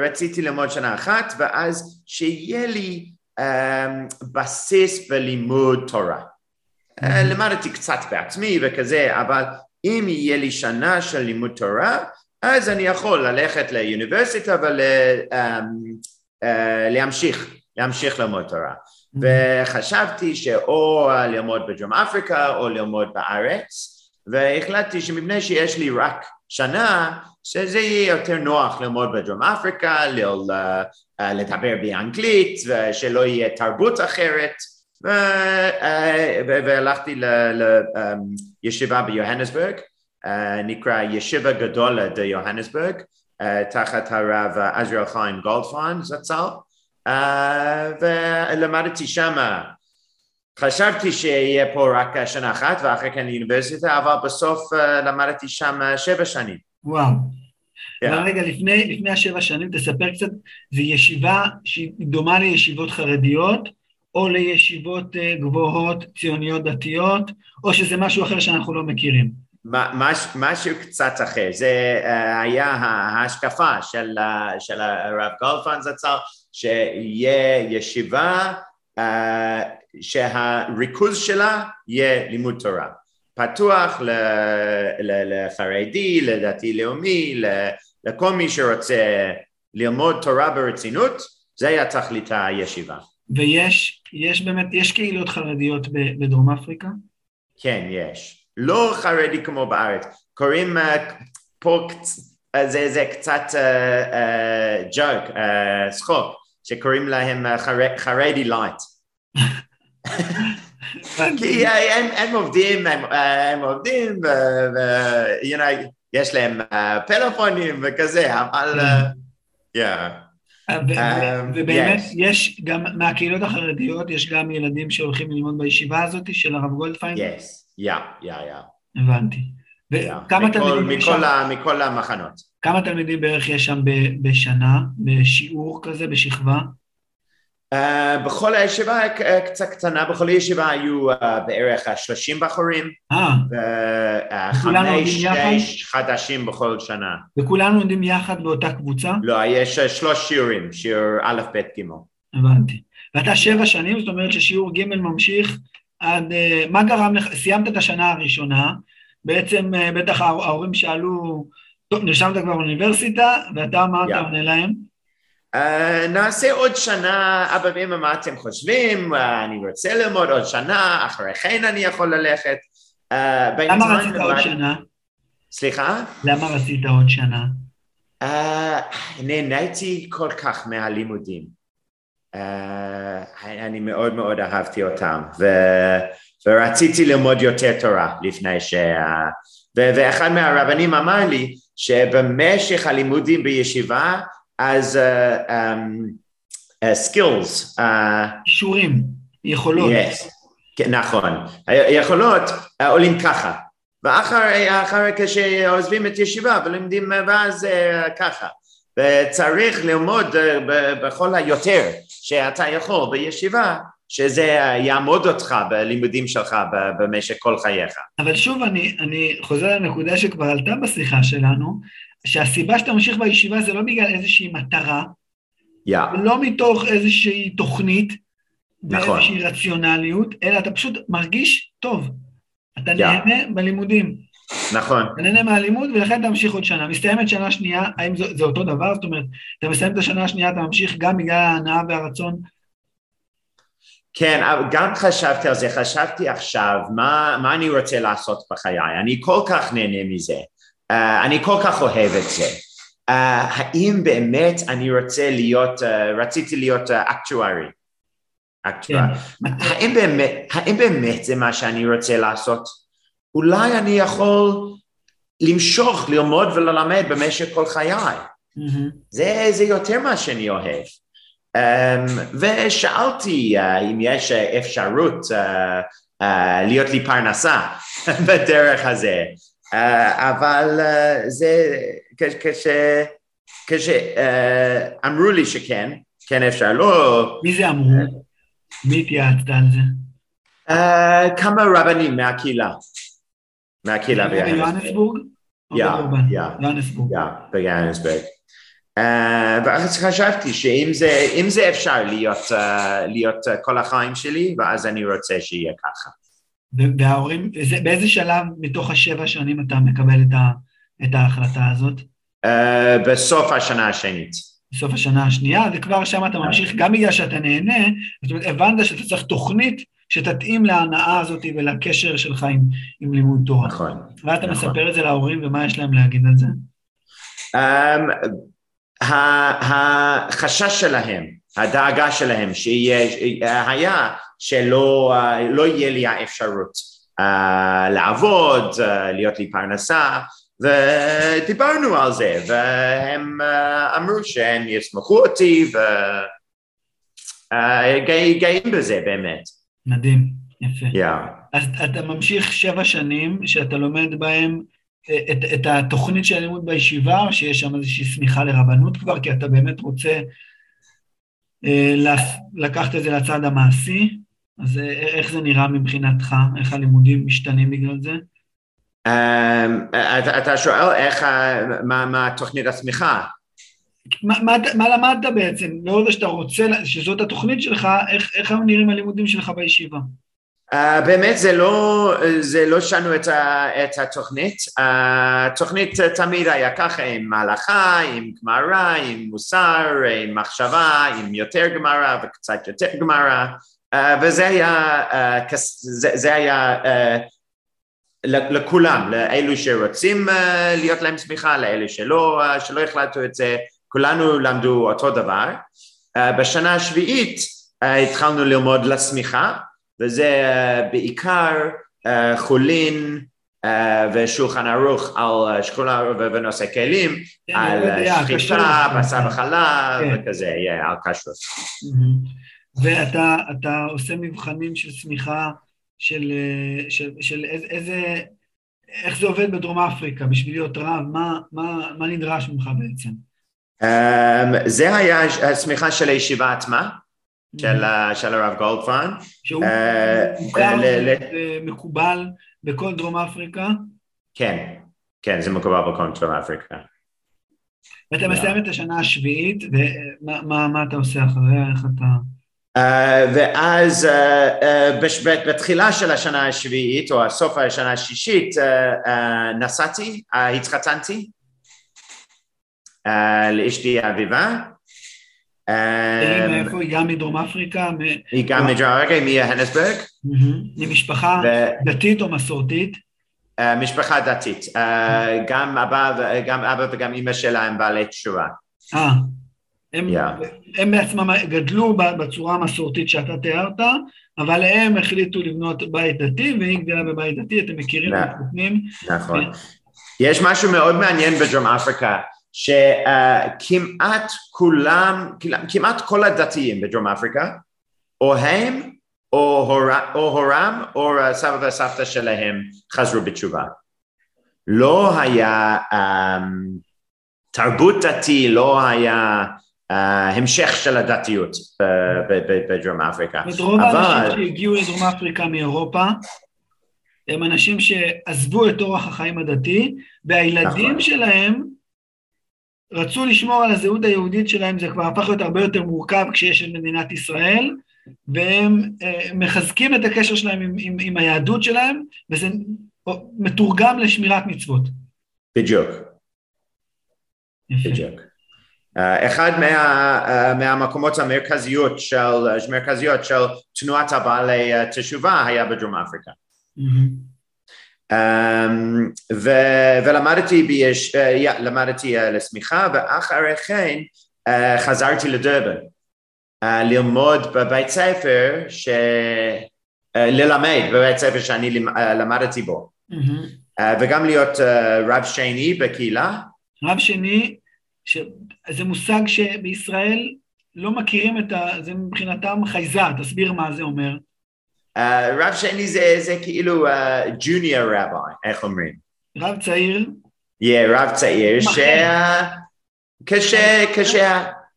רציתי ללמוד שנה אחת, ואז שיהיה לי בסיס בלימוד תורה. למדתי קצת בעצמי וכזה, אבל אם יהיה לי שנה של לימוד תורה, אז אני יכול ללכת לאוניברסיטה ולהמשיך, להמשיך ללמוד תורה. וחשבתי שאו ללמוד בדרום אפריקה או ללמוד בארץ, והחלטתי שמפני שיש לי רק שנה, שזה יהיה יותר נוח ללמוד בדרום אפריקה, ל- אה, לדבר באנגלית, ושלא יהיה תרבות אחרת. אה, והלכתי לישיבה ביוהנסבורג, אה, נקרא ישיבה גדולה דיוהנסבורג, אה, תחת הרב עזריאל חיים גולדפון זצ"ל, אה, ולמדתי שמה. חשבתי שיהיה פה רק שנה אחת ואחרי כן לאוניברסיטה, אבל בסוף אה, למדתי שם שבע שנים. וואו. Yeah. רגע, לפני, לפני השבע שנים, תספר קצת, זו ישיבה שהיא דומה לישיבות חרדיות, או לישיבות אה, גבוהות ציוניות דתיות, או שזה משהו אחר שאנחנו לא מכירים. משהו קצת אחר, זה אה, היה ההשקפה של, ה- של הרב גולדפן זצ"ל, שיהיה ישיבה אה, שהריכוז שלה יהיה לימוד תורה. פתוח לחרדי, לדתי-לאומי, ל- לכל מי שרוצה ללמוד תורה ברצינות, זה היה תכלית הישיבה. ויש, יש באמת, יש קהילות חרדיות בדרום אפריקה? כן, יש. לא חרדי כמו בארץ. קוראים אה, פה, קצ- אה, זה, זה קצת ג'וק, צחוק, שקוראים להם אה, חר- חרדי light. כי אה, הם, הם עובדים, הם, אה, הם עובדים, ו- you know, יש להם אה, פלאפונים וכזה, אבל... אה, yeah. ובאמת. יש גם, מהקהילות החרדיות, יש גם ילדים שהולכים ללמוד בישיבה הזאת של הרב גולדפיין? Yes, yeah, yeah, yeah. הבנתי. וכמה מכל- תלמידים יש מכל שם? ה- מכל המחנות. כמה תלמידים בערך יש שם ב- בשנה, בשיעור כזה, בשכבה? אה, בכל הישיבה אה, קצת קטנה, בכל הישיבה היו אה, בערך 30 בחורים, אה, וכולם וחמש, לומדים יחד? שש חדשים בכל שנה. וכולנו לומדים יחד באותה קבוצה? לא, יש אה, שלוש שיעורים, שיעור א', ב', ג'. הבנתי. ואתה שבע שנים, זאת אומרת ששיעור ג' ממשיך עד... אה, מה גרם לך? סיימת את השנה הראשונה, בעצם אה, בטח ההור- ההורים שאלו, טוב, נרשמת כבר באוניברסיטה, ואתה מה אתה. עונה להם? אה, נעשה עוד שנה, אבא ואמא, מה אתם חושבים? אה, אני רוצה ללמוד עוד שנה, אחרי כן אני יכול ללכת. אה, למה רצית עוד למד- שנה? סליחה? למה רצית עוד שנה? אה, נהניתי כל כך מהלימודים. אה, אני מאוד מאוד אהבתי אותם, ו- ורציתי ללמוד יותר תורה לפני ש... ו- ואחד מהרבנים אמר לי שבמשך הלימודים בישיבה, אז סקילס, כישורים, יכולות. כן, נכון, היכולות אה, עולים ככה, ואחר אחר כשעוזבים את ישיבה ולומדים ואז אה, ככה, וצריך ללמוד אה, בכל היותר שאתה יכול בישיבה, שזה יעמוד אותך בלימודים שלך במשך כל חייך. אבל שוב, אני, אני חוזר לנקודה שכבר עלתה בשיחה שלנו, שהסיבה שאתה ממשיך בישיבה זה לא בגלל איזושהי מטרה, יא, ולא מתוך איזושהי תוכנית, נכון. באיזושהי רציונליות, אלא אתה פשוט מרגיש טוב. אתה Yeah. נהנה בלימודים, נכון. אתה נהנה מהלימוד ולכן אתה ממשיך עוד שנה. מסתיימת שנה שנייה, האם זה, זה אותו דבר? זאת אומרת, אתה מסיים את השנה השנייה, אתה ממשיך גם בגלל ההנאה והרצון? כן, גם חשבתי על זה, חשבתי עכשיו מה, מה אני רוצה לעשות בחיי, אני כל כך נהנה מזה, uh, אני כל כך אוהב את זה. Uh, האם באמת אני רוצה להיות, uh, רציתי להיות uh, אקטוארי? אקטוארי. כן. האם באמת, האם באמת זה מה שאני רוצה לעשות? אולי אני יכול למשוך, ללמוד וללמד במשך כל חיי. מהמם. זה, זה יותר מה שאני אוהב. Um, ושאלתי uh, אם יש uh, אפשרות uh, uh, להיות לי פרנסה (laughs) בדרך הזה, uh, אבל uh, זה כש- כשאמרו לי שכן, כן אפשר, לא מי זה אמרו? מי התייעצת על זה? uh, כמה רבנים מהקהילה, מהקהילה. יא, ביוהנסבורג. Uh, ואז חשבתי שאם זה, אפשר להיות, להיות uh, כל החיים שלי, ואז אני רוצה שיהיה ככה. וההורים, זה- באיזה שלב מתוך השבע שנים אתה מקבל את, ההחלטה הזאת? Uh, בסוף השנה השנית. בסוף השנה השנייה, וכבר שם אתה ממשיך, גם בגלל שאתה נהנה, זאת אומרת, הבנת שאתה צריך תוכנית שתתאים להנאה הזאת ולקשר שלך עם, עם לימוד תורה. נכון. ואתה נכון. מספר את זה להורים, ומה יש להם להגיד על זה? Um, החשש שלהם, הדאגה שלהם, שיהיה, היה שלא לא יהיה לי האפשרות uh, לעבוד, uh, להיות לי פרנסה, ודיברנו על זה, והם uh, אמרו שהם יסמכו אותי, וגאים בזה באמת. מדהים, יפה. Yeah. אז אתה ממשיך שבע שנים שאתה לומד בהם אה, את, את התוכנית של הלימוד בישיבה, או שיש שם איזושהי סמיכה לרבנות כבר, כי אתה באמת רוצה אה, לקחת את זה לצד המעשי, אז אה, איך זה נראה מבחינתך? איך הלימודים משתנים בגלל זה? Um, אתה, אתה שואל איך, מה, מה תוכנית הצמיחה? מה, מה, מה למדת בעצם? לאור זה שאתה רוצה, שזאת התוכנית שלך, איך, איך היו נראים הלימודים שלך בישיבה? Uh, באמת זה לא, זה לא שנו את, ה, את התוכנית, התוכנית תמיד היה ככה עם הלכה, עם גמרא, עם מוסר, עם מחשבה, עם יותר גמרא וקצת יותר גמרא, uh, וזה היה, uh, זה, זה היה uh, לכולם, לאלו שרוצים uh, להיות להם צמיחה, לאלו שלא, uh, שלא החלטו את זה, כולנו למדו אותו דבר. Uh, בשנה השביעית uh, התחלנו ללמוד לצמיחה, וזה uh, בעיקר חולין ושולחן ערוך על uh, ערוך בנושא כלים, כן, על שחיטה. בשר וחלב כן. וכזה, yeah, על כשרות. ואתה אתה עושה מבחנים של צמיחה, של, אה, של, של איזה, איזה, איך זה עובד בדרום אפריקה בשביל להיות רב? מה, מה, מה נדרש ממך בעצם? Um, זה היה הסמיכה של הישיבה עצמה, של, ה- של הרב גולדפן. שהוא אה, מוכר ל- ל- ומקובל בכל דרום אפריקה, כן, כן, זה מקובל בכל דרום אפריקה. ואתה Yeah. מסיים את השנה השביעית, ומה מה, מה אתה עושה אחריה? איך אתה... Uh, ואז uh, uh, בש, בתחילה של השנה השביעית, או סוף השנה השישית, uh, uh, נסעתי, uh, התחתנתי uh, לאשתי אביבה. היא מאיפה? היא גם מדרום אפריקה? היא גם מדרגה, מהנסברג, מהמם. ממשפחה דתית או מסורתית? ומשפחה דתית. Uh, גם אבא, וגם אימא שלה הם בעלי תשובה. אה, הם, בעצמם גדלו בצורה המסורתית שאתה תיארת, אבל הם החליטו לבנות בית דתי, והיא גדלה בבית דתי, אתם מכירים, Yeah. מתחתנים. נכון. יש משהו מאוד מעניין בדרום אפריקה, שכמעט כולם, כמעט כל הדתיים בדרום אפריקה, או הם, או, הור, או הורם, או סבא וסבתא שלהם חזרו בתשובה. לא היה um, תרבות דתי, לא היה uh, המשך של הדתיות ב- בדרום אפריקה. רוב אבל- האנשים שהגיעו לדרום אפריקה מאירופה, הם אנשים שעזבו את אורח החיים הדתי, והילדים נכון. שלהם רצו לשמור על הזהות היהודית שלהם, זה כבר הפך להיות הרבה יותר מורכב כשיש את מדינת ישראל, והם אה, מחזקים את הקשר שלהם עם, עם, עם היהדות שלהם, וזה מתורגם לשמירת מצוות. בדיוק. בדיוק. Uh, אחד מה, uh, מהמקומות המרכזיות של, מרכזיות של תנועת הבעלי uh, תשובה היה בדרום אפריקה. מהמם. Um, ו, ולמדתי ביש, yeah, למדתי uh, לשמיכה ואחרי כן uh, חזרתי לדרבן uh, ללמוד בבית ספר, ש... ללמד בבית ספר שאני למ- למדתי בו uh, וגם להיות uh, רב שני בקהילה. רב שני, שזה מושג שבישראל לא מכירים את ה... זה מבחינתם חייזר, תסביר מה זה אומר. Uh, רב שני זה, זה כאילו ג'וניור רבי, איך אומרים? רב צעיר, יהיה רב צעיר,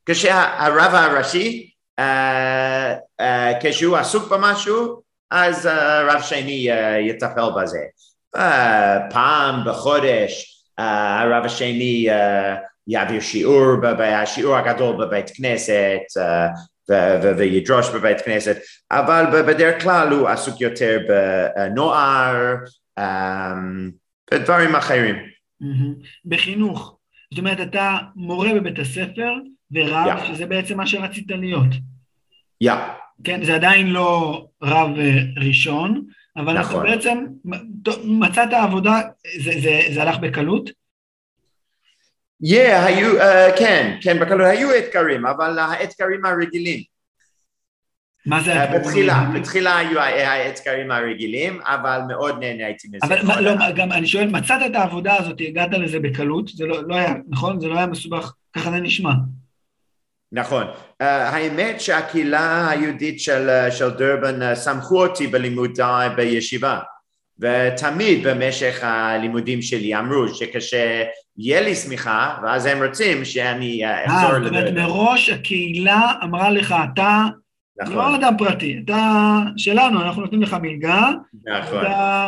כשהרב הראשי, uh, כשהוא עסוק במשהו, אז uh, רב שני יטפל בזה. פעם בחודש הרב השני יעביר שיעור, השיעור הגדול בבית כנסת, וידרוש בבית כנסת, אבל בדרך כלל הוא עסוק יותר בנוער, בדברים אחרים. בחינוך. זאת אומרת, אתה מורה בבית הספר ורב, Yeah. שזה בעצם מה שרצית להיות. יא. כן, זה עדיין לא רב אה, ראשון, אבל נכון. בעצם טוב, מצאת עבודה, זה, זה, זה הלך בקלות? Yeah, היו, uh, כן, כן, בקלות היו אתגרים, אבל האתגרים הרגילים. מה זה? Uh, האתגרים בתחילה? בתחילה היו האתגרים הרגילים, אבל מאוד נהניתי מזה. אבל מה, לא, גם אני שואל, מצאת את העבודה הזאת, הגעת לזה בקלות, זה לא, לא היה, נכון? זה לא היה מסובך, ככה זה נשמע. נכון. Uh, האמת שהקהילה היהודית של, uh, של דרבן uh, שמחו אותי בלימודיי בישיבה, ותמיד במשך הלימודים שלי אמרו שכשיהיה לי שמיכה, ואז הם רוצים שאני uh, אה, אחזור זאת אומרת. מראש הקהילה אמרה לך, אתה לא נכון, אדם פרטי, אתה שלנו, אנחנו נותנים לך מלגה, נכון. אתה,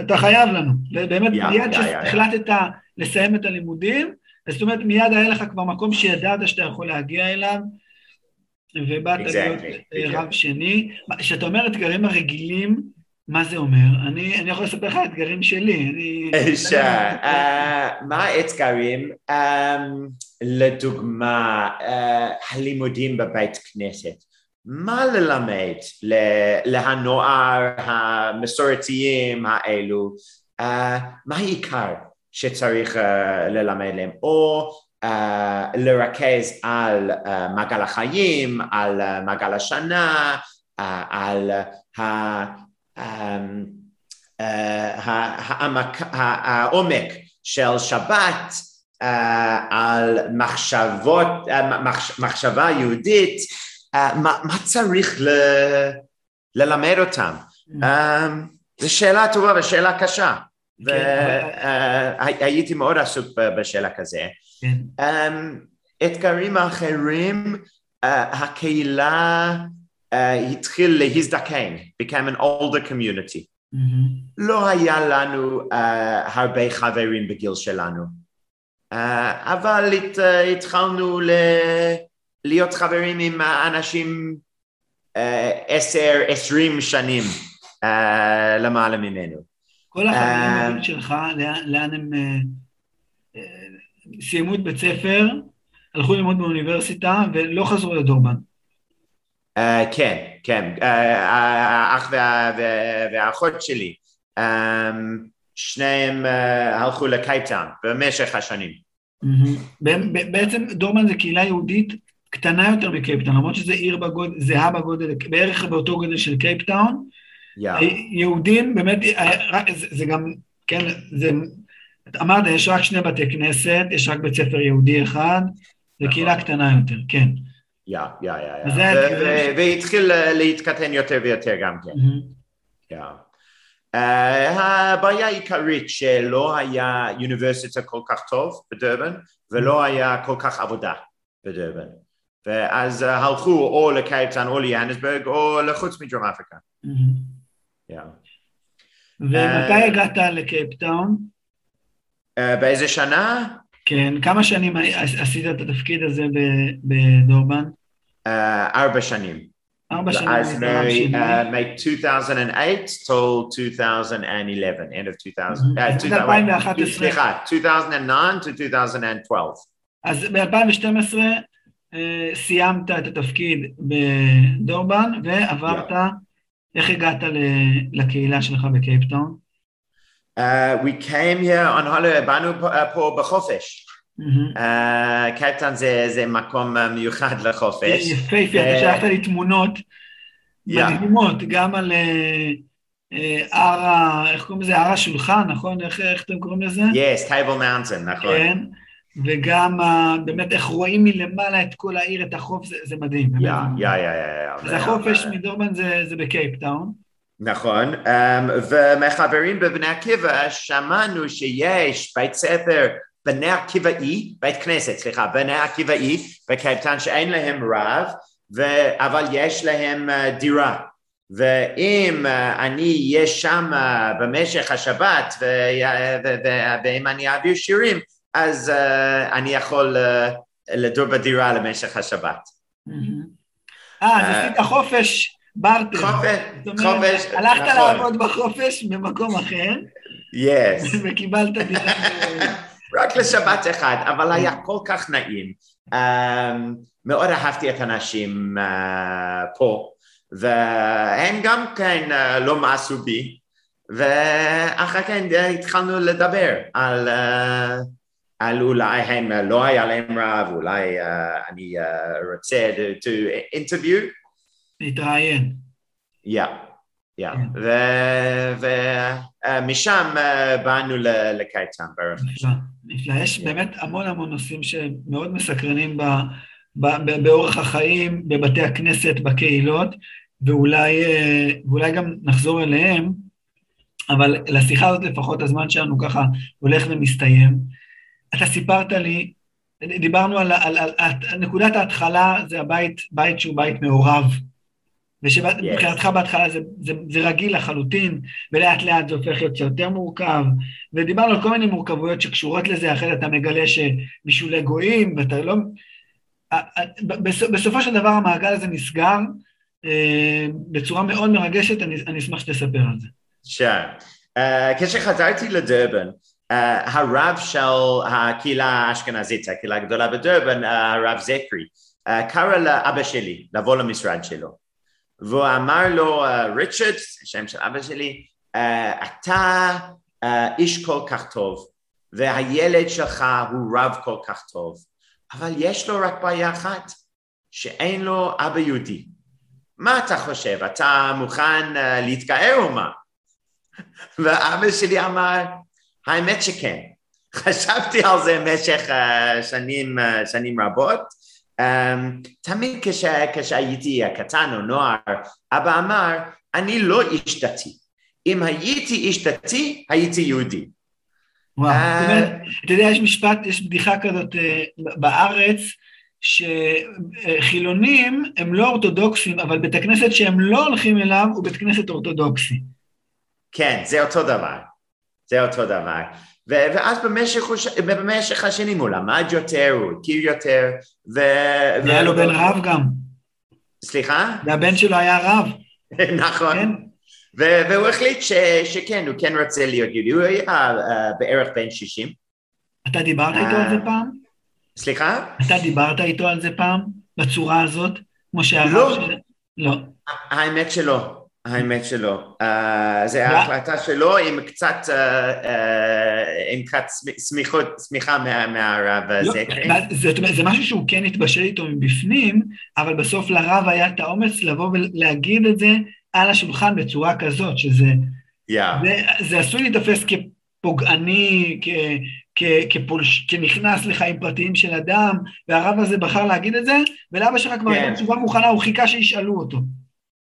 אתה, חייב לנו. ובאמת, יא, מיד יא, יא, יא. שהחלטת לסיים את הלימודים, זאת אומרת, מיד היה לך כבר מקום שידעת שאתה יכול להגיע אליו, ובאת Exactly, להיות בדיוק. רב שני. כשאתה אומר אתגרים הרגילים, מה זה אומר? אני, אני יכול לספר לך אתגרים שלי. אני... ש- אה, מה האתגרים? אמ, לדוגמה, אה, הלימודים בבית כנסת. מה ללמד להנוער המסורתיים האלו? אה, מה העיקר שצריך ללמד להם? או לרכז על מעגל החיים, על מעגל השנה, על ה... אמ, אה, העומק של שבת, אה, על מחשבות, אה, מחש- מחשבה יהודית, מה צריך ללמד אותם? אה, זו שאלה טובה ושאלה קשה. והייתי מאוד עסוק בשאלה כזה. כן. אמ, אתגרים אחרים, הקהילה התחיל להזדקן, became an older community. מהמם. לא היה לנו uh, הרבה חברים בגיל שלנו, uh, אבל הת, uh, התחלנו ל, להיות חברים עם אנשים עשר, uh, עשרים שנים uh, למעלה ממנו. כל החברים אה, האלה שלך, לאן- לאן הם אה, אה, סיימו את בית ספר, הלכו ללמוד באוניברסיטה ולא חזרו לדורבן. Uh, כן, כן, האח וה, וה, והאחות שלי, שניהם הלכו לקייפטאון במשך השנים. בעצם דורבן זה קהילה יהודית קטנה יותר מקייפטאון, למרות שזה עיר בגודל, זהה בגודל, בערך באותו גודל של קייפטאון. יהודים באמת, אה, זה גם, כן, זה, אמרת, יש רק שני בתי כנסת, יש רק בית ספר יהודי אחד, זה נכון. קהילה קטנה יותר, כן. יא, יא, יא, והתחיל אה, להתקטן יותר ויותר גם כן. יא. אה, הבעיה העיקרית שלא היה אוניברסיטה כל כך טוב בדרבן ולא היה כל כך עבודה בדרבן. ואז אה, הלכו או לקייפטאון או ליאנסברג או לחוץ מדרום אפריקה. ומתי הגעת לקייפטאון? באיזה שנה? כן, כמה שנים עשית את התפקיד הזה בדורבן? אה, ארבע שנים. ארבע שנים. אז היית רב שני. מ-2008 till 2011, end of 2000. אה, אז עד 2000, 2011. סליחה, 2009 to 2012. אז ב-2012 סיימת את התפקיד בדורבן ועברת, איך הגעת לקהילה שלך בקייפטאון? Uh, we came here on holiday, באנו פה- אה, פה בחופש. מהמם. Uh, קייפטאון זה, זה מקום אה, מיוחד לחופש. יפהפה, אה, אתה שלחת לי תמונות. מדהימות, גם על אה, אה, הר. איך קוראים לזה? הר השולחן, נכון? איך אתם קוראים לזה? Yes, Table Mountain, נכון. כן. וגם ה- באמת איך רואים מלמעלה את כל העיר, את החוף, זה מדהים. yeah, yeah, yeah, yeah. אז החופש מדורבן זה זה בקייפטאון. נכון, um, ומחברים בבני עקיבא שמענו שיש בית ספר בני עקיבאי, בית כנסת, סליחה, בני עקיבאי בקייפטאון שאין להם רב, ו... אבל יש להם uh, דירה. ואם uh, אני אהיה שם uh, במשך השבת, ו... ו... ו... ואם אני אעביר שירים, אז uh, אני יכול uh, לדור בדירה למשך השבת. מהמם. אה, אז אה, עשית חופש ברטר. חופש, חופש, הלכת נכון. לעבוד בחופש במקום אחר, Yes. (laughs) וקיבלת דירה. רק לשבת אחד, אבל היה כל כך נעים. Um, מאוד אהבתי את האנשים uh, פה, והם גם כן uh, לא מאסו בי, ואחר כן uh, התחלנו לדבר על, על אולי הם לא היה להם רב, אולי אני רוצה to interview, להתראיין. yeah, yeah. כן. ומשם uh, באנו ל- לקייטן בערך. נפלא. יש באמת המון המון נושאים שמאוד מסקרנים באורח החיים, בבתי הכנסת, בקהילות, אה, ואולי גם נחזור אליהם, אבל לשיחה הזאת לפחות הזמן שלנו ככה הולך ומסתיים. אתה סיפרת לי, דיברנו על, על, על, על נקודת ההתחלה זה הבית, בית שהוא בית מעורב. ושמבחינתך בהתחלה זה, זה, זה רגיל לחלוטין, ולאט לאט זה הופך להיות יותר מורכב, ודיברנו על כל מיני מורכבויות שקשורות לזה, אחרת אתה מגלה שבישולי גויים, ואתה לא... בסופ- בסופו של דבר המעגל הזה נסגר אה, בצורה מאוד מרגשת, אני, אני אשמח שתספר על זה. Sure. Uh, כשחזרתי לדרבן, uh, הרב של הקהילה האשכנזית, הקהילה הגדולה בדרבן, uh, הרב זקרי, uh, קרא לאבא שלי לבוא למשרד שלו. והוא אמר לו, uh, ריצ'רד, השם של אבא שלי, uh, אתה uh, איש כל כך טוב, והילד שלך הוא רב כל כך טוב, אבל יש לו רק בעיה אחת, שאין לו אבא יהודי. מה אתה חושב? אתה מוכן להתגאר או מה? (laughs) ואבא שלי אמר, האמת שכן. (laughs) חשבתי על זה במשך שנים, שנים רבות. Um, תמיד כש, כשהייתי קטן או נוער, אבא אמר, אני לא איש דתי. אם הייתי איש דתי, הייתי יהודי. וואו, אה, אתה יודע, יש משפט, יש בדיחה כזאת אה, בארץ, שחילונים הם לא אורתודוקסים, אבל בית הכנסת שהם לא הולכים אליו הוא בית כנסת אורתודוקסי. כן, זה אותו דבר. זה אותו דבר. ו- ואז במשך, במשך השנים הוא למד יותר, הוא הכיר יותר, ו... היה לו בן רב גם. סליחה? והבן שלו היה רב. (laughs) נכון. כן? ו- והוא החליט ש- שכן, הוא כן רוצה להיות יהודי, הוא היה uh, בערך בן 60. אתה דיברת איתו על זה אה. פעם? סליחה? אתה דיברת איתו על זה פעם? בצורה הזאת? כמו שהרב... לא. של- לא. האמת שלא, האמת שלא. Uh, זה מה? ההחלטה שלו עם קצת, uh, uh, עם קצת סמ- סמיכות, סמיכה מה- מהרב לא, הזה. כן? זאת אומרת, זה משהו שהוא כן התבשל איתו מבפנים, אבל בסוף לרב היה את האומץ לבוא ולהגיד את זה על השולחן בצורה כזאת, שזה Yeah. זה, זה עשוי להיתפס כפוגעני, כ, כ, כפולש, כנכנס לחיים פרטיים של אדם, והרב הזה בחר להגיד את זה, ולאבא שלך כבר כן. הייתה תשובה מוכנה, הוא חיכה שישאלו אותו.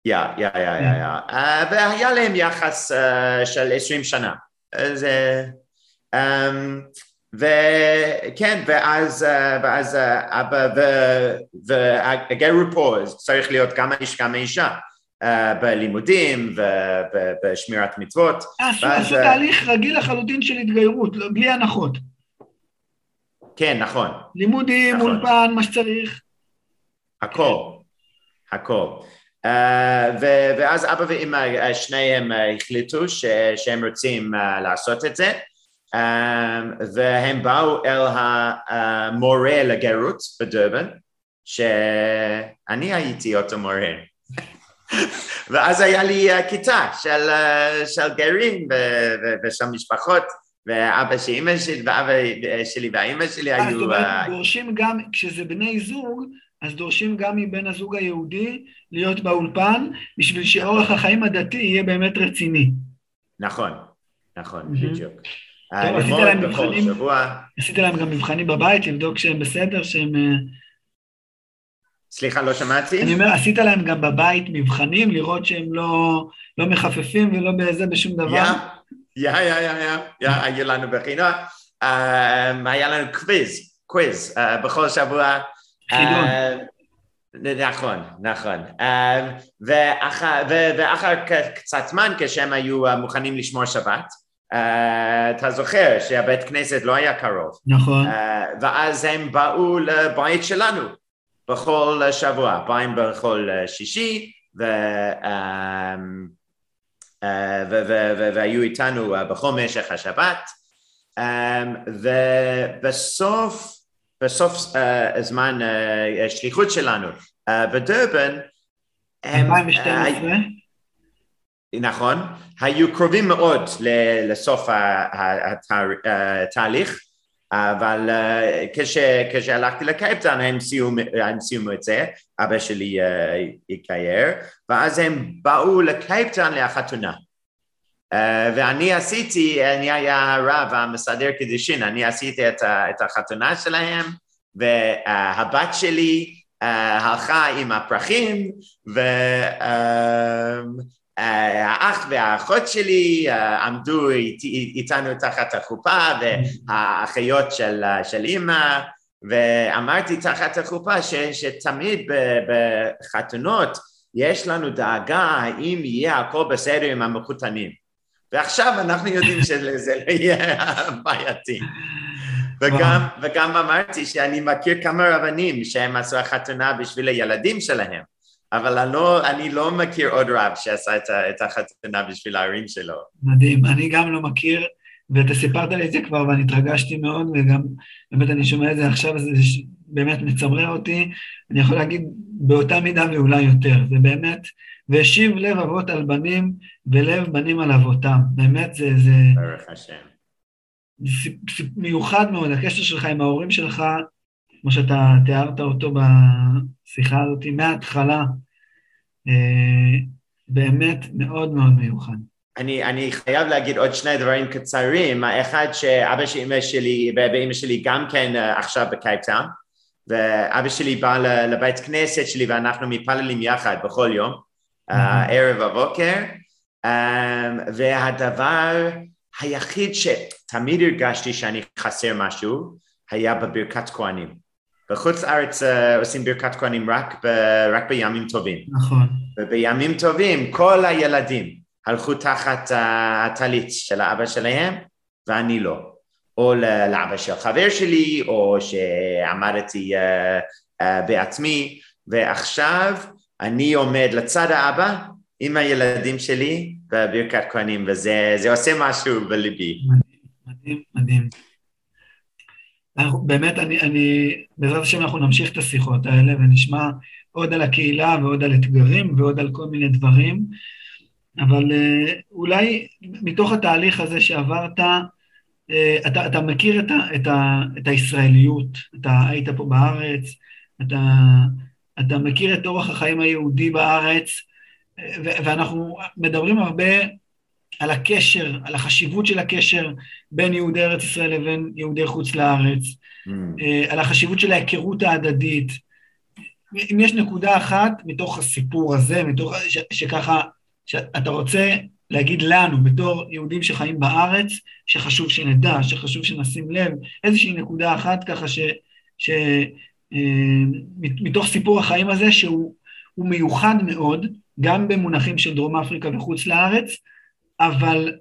יא, יא, יא, יא, יא. אה, והיה להם יחס אה, של 20 שנה. אה, אמ, וכן, ואז, ואז אבא והגרו פה, צריך להיות גם האיש גם האישה. בלימודים ובשמירת מצוות. עשו, תהליך רגיל לחלוטין של התגיירות, לא, בלי הנחות. כן, נכון, לימודים, נכון. אולפן, מה שצריך. הכל, הכל. אה, ו- ואז אבא ואמא אה, שניהם אה, החליטו ש- שהם רוצים לעשות את זה, והם באו אל המורה לגרות בדרבן, שאני הייתי אותו מורה. (laughs) ואז היה לי כיתה של, של גרים ו- ו- ושל משפחות, ואבא של אמא שלי ואבא שלי והאמא שלי אה, זאת היו... אומרת, דורשים גם, כשזה בני זוג, אז דורשים גם מבן הזוג היהודי להיות באולפן, בשביל שאורח החיים הדתי יהיה באמת רציני. נכון, נכון. בדיוק. טוב, עשית להם מבחנים? עשית להם גם מבחנים בבית, לבדוק שהם בסדר, שהם... אה, סליחה, לא שמעתי? אני אומר, עשית להם גם בבית מבחנים, לראות שהם לא, לא מחפפים ולא בזה בשום דבר? yeah, yeah, yeah, yeah, yeah, היו לנו בחינה. אה, היה לנו quiz, quiz, אה, בכל שבוע. אה, נכון, נכון. אה, ואחר- קצת זמן, כשהם היו אה, מוכנים לשמור שבת, אתה זוכר שהבית כנסת לא היה קרוב. נכון. ואז הם באו לבית שלנו בכל שבוע, באים בכל שישי, והיו איתנו בכל משך השבת, ובסוף, בסוף אה, הזמן אה, השליחות שלנו אה, בדרבן, הם, אה, 2012? נכון, היו קרובים מאוד לסוף התהליך, אבל כש- כשהלכתי לקייפטאון הם הם סיימו את זה, אבא שלי התגייר, ואז הם באו לקייפטאון לחתונה. אה, ואני עשיתי, אני היה הרב המסדר קידושין, אני עשיתי את את החתונה שלהם, והבת שלי אה, הלכה עם הפרחים, ו... אה, האח והאחות שלי אה, עמדו איתנו תחת החופה והאחיות של, של אימא ואמרתי תחת החופה ש, שתמיד בחתונות יש לנו דאגה האם יהיה הכל בסדר עם המחותנים ועכשיו אנחנו יודעים שזה לא יהיה בעייתי (laughs) וגם, וגם אמרתי שאני מכיר כמה רבנים שהם עשו החתונה בשביל הילדים שלהם אבל אני לא, אני לא מכיר עוד רב שעשה את, את החתונה בשביל ההורים שלו. מדהים, אני גם לא מכיר, ואתה סיפרת לי את זה כבר ואני התרגשתי מאוד, וגם באמת אני שומע את זה עכשיו, זה באמת מצמרר אותי, אני יכול להגיד באותה מידה ואולי יותר, זה באמת, והשיב לב אבות על בנים ולב בנים על אבותם, באמת זה, זה, ברוך השם. זה מיוחד מאוד, הקשר שלך עם ההורים שלך, כמו שאתה תיארת אותו בשיחה הזאת מההתחלה, אה, באמת מאוד מאוד מיוחד. אני, אני חייב להגיד עוד שני דברים קצרים. האחד שאבא של אמא שלי ואמא שלי גם כן אה, עכשיו בקייפטאון, ואבא שלי בא לבית כנסת שלי ואנחנו מתפללים יחד בכל יום, אה, ערב ובוקר, Um, והדבר היחיד שתמיד הרגשתי שאני חסר משהו, היה בברכת כהנים. בחוץ לארץ uh, עושים ברכת כהנים רק, ב, רק בימים טובים. נכון. ובימים טובים כל הילדים הלכו תחת הטלית של האבא שלהם, ואני לא. או לאבא של חבר שלי, או שעמדתי uh, uh, בעצמי, ועכשיו אני עומד לצד האבא עם הילדים שלי בברכת כהנים, וזה עושה משהו בליבי. מדהים, מדהים. אנחנו, באמת, אני, אני, בעזרת השם אנחנו נמשיך את השיחות האלה ונשמע עוד על הקהילה ועוד על אתגרים ועוד על כל מיני דברים, אבל אה, אולי מתוך התהליך הזה שעברת, אה, אתה, אתה מכיר את, ה, את, ה, את הישראליות, אתה היית פה בארץ, אתה, אתה מכיר את אורח החיים היהודי בארץ, ואנחנו מדברים הרבה על הקשר, על החשיבות של הקשר בין יהודי ארץ ישראל לבין יהודי חוץ לארץ, mm. על החשיבות של ההיכרות ההדדית. אם יש נקודה אחת מתוך הסיפור הזה, מתוך, ש, שככה, שאתה רוצה להגיד לנו, בתור יהודים שחיים בארץ, שחשוב שנדע, שחשוב שנשים לב, איזושהי נקודה אחת ככה ש... ש אה, מתוך סיפור החיים הזה, שהוא מיוחד מאוד, גם במונחים של דרום אפריקה וחוץ לארץ, אבל,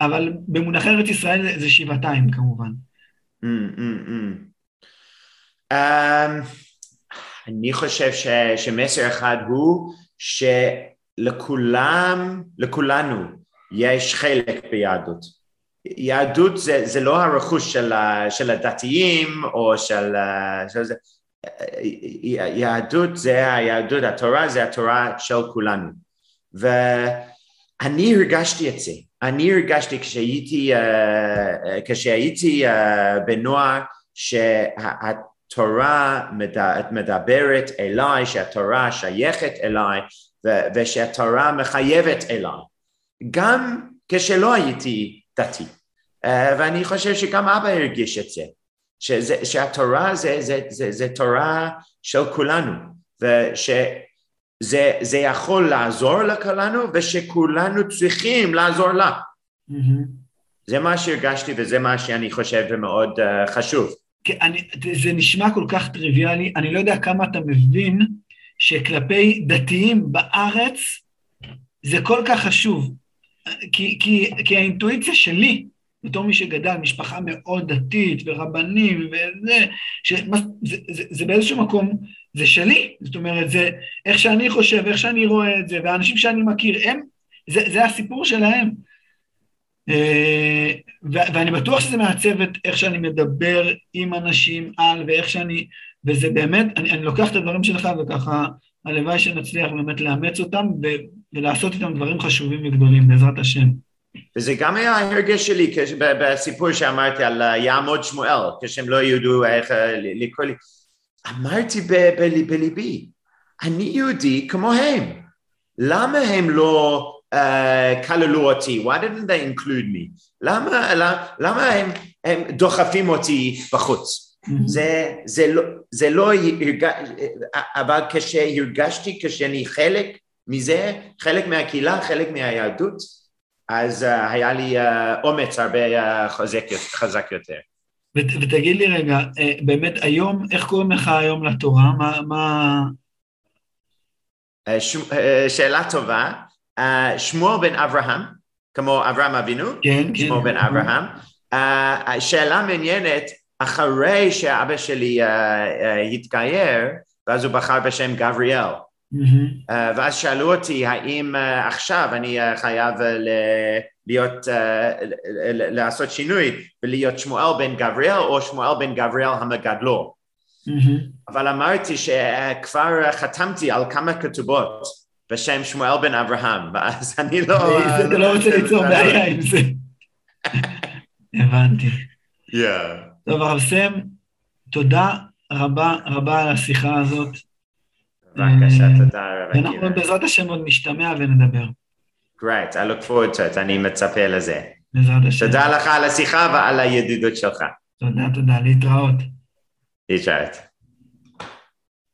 אבל במונחי ארץ ישראל זה, שבעתיים כמובן. Mm, mm, mm. Um, אני חושב ש, שמסר אחד הוא שלכולם, לכולנו, יש חלק ביהדות. יהדות זה, זה לא הרכוש של, של הדתיים או של, של זה, יהדות זה היהדות, התורה זה התורה של כולנו. ואני הרגשתי את זה, אני הרגשתי כשהייתי, uh, כשהייתי uh, בנוער שהתורה מדברת אליי, שהתורה שייכת אליי ושהתורה מחייבת אליי, גם כשלא הייתי דתי. Uh, ואני חושב שגם אבא הרגיש את זה. שזה, שהתורה זה, זה, זה, זה תורה של כולנו, ושזה זה יכול לעזור לכולנו ושכולנו צריכים לעזור לה. Mm-hmm. זה מה שהרגשתי וזה מה שאני חושב מאוד uh, חשוב. כן, אני, זה נשמע כל כך טריוויאלי, אני לא יודע כמה אתה מבין שכלפי דתיים בארץ זה כל כך חשוב, כי, כי, כי האינטואיציה שלי בתור מי שגדל, משפחה מאוד דתית ורבנים וזה, שמה, זה, זה, זה באיזשהו מקום, זה שלי, זאת אומרת, זה איך שאני חושב, איך שאני רואה את זה, והאנשים שאני מכיר, הם, זה, זה הסיפור שלהם. אה, ואני בטוח שזה מעצב את איך שאני מדבר עם אנשים על, ואיך שאני, וזה באמת, אני, אני לוקח את הדברים שלך וככה, הלוואי שנצליח באמת לאמץ אותם ולעשות איתם דברים חשובים וגדולים, בעזרת השם. וזה גם היה ההרגש שלי בסיפור שאמרתי על יעמוד שמואל, כשהם לא ידעו איך לקרוא לי. אמרתי בליבי, אני יהודי כמוהם. למה הם לא כללו אותי? Why didn't they include me? למה, למה הם, הם דוחפים אותי בחוץ? זה, זה לא, זה לא. אבל כשהרגשתי, כשאני חלק מזה, חלק מהקהילה, חלק מהיהדות, אז uh, היה לי uh, אומץ הרבה חזק, חזק יותר. ותגיד לי רגע, באמת היום, איך קוראים לך היום לתורה? מה... מה... ש... שאלה טובה. שמואל בן אברהם, כמו אברהם אבינו, כן, כן. שמואל בן אברהם. שאלה מעניינת, אחרי שאבא שלי התגייר, ואז הוא בחר בשם גבריאל. Mm-hmm. Uh, ואז שאלו אותי האם uh, עכשיו אני uh, חייב uh, להיות, uh, לעשות שינוי ולהיות שמואל בן גבריאל או שמואל בן גבריאל המגדלו. Mm-hmm. אבל אמרתי שכבר uh, חתמתי על כמה כתובות בשם שמואל בן אברהם, ואז אני לא... אתה לא רוצה ליצור בעיה עם זה. (laughs) הבנתי. טוב, הרב סם, תודה רבה רבה על השיחה הזאת. בבקשה, אה, תודה רבה. ואנחנו בעזרת השם עוד נשתמע ונדבר. Great, I look forward to it, אני מצפה לזה. בעזרת השם. תודה לך על השיחה ועל הידידות שלך. תודה, תודה, להתראות. להתראות.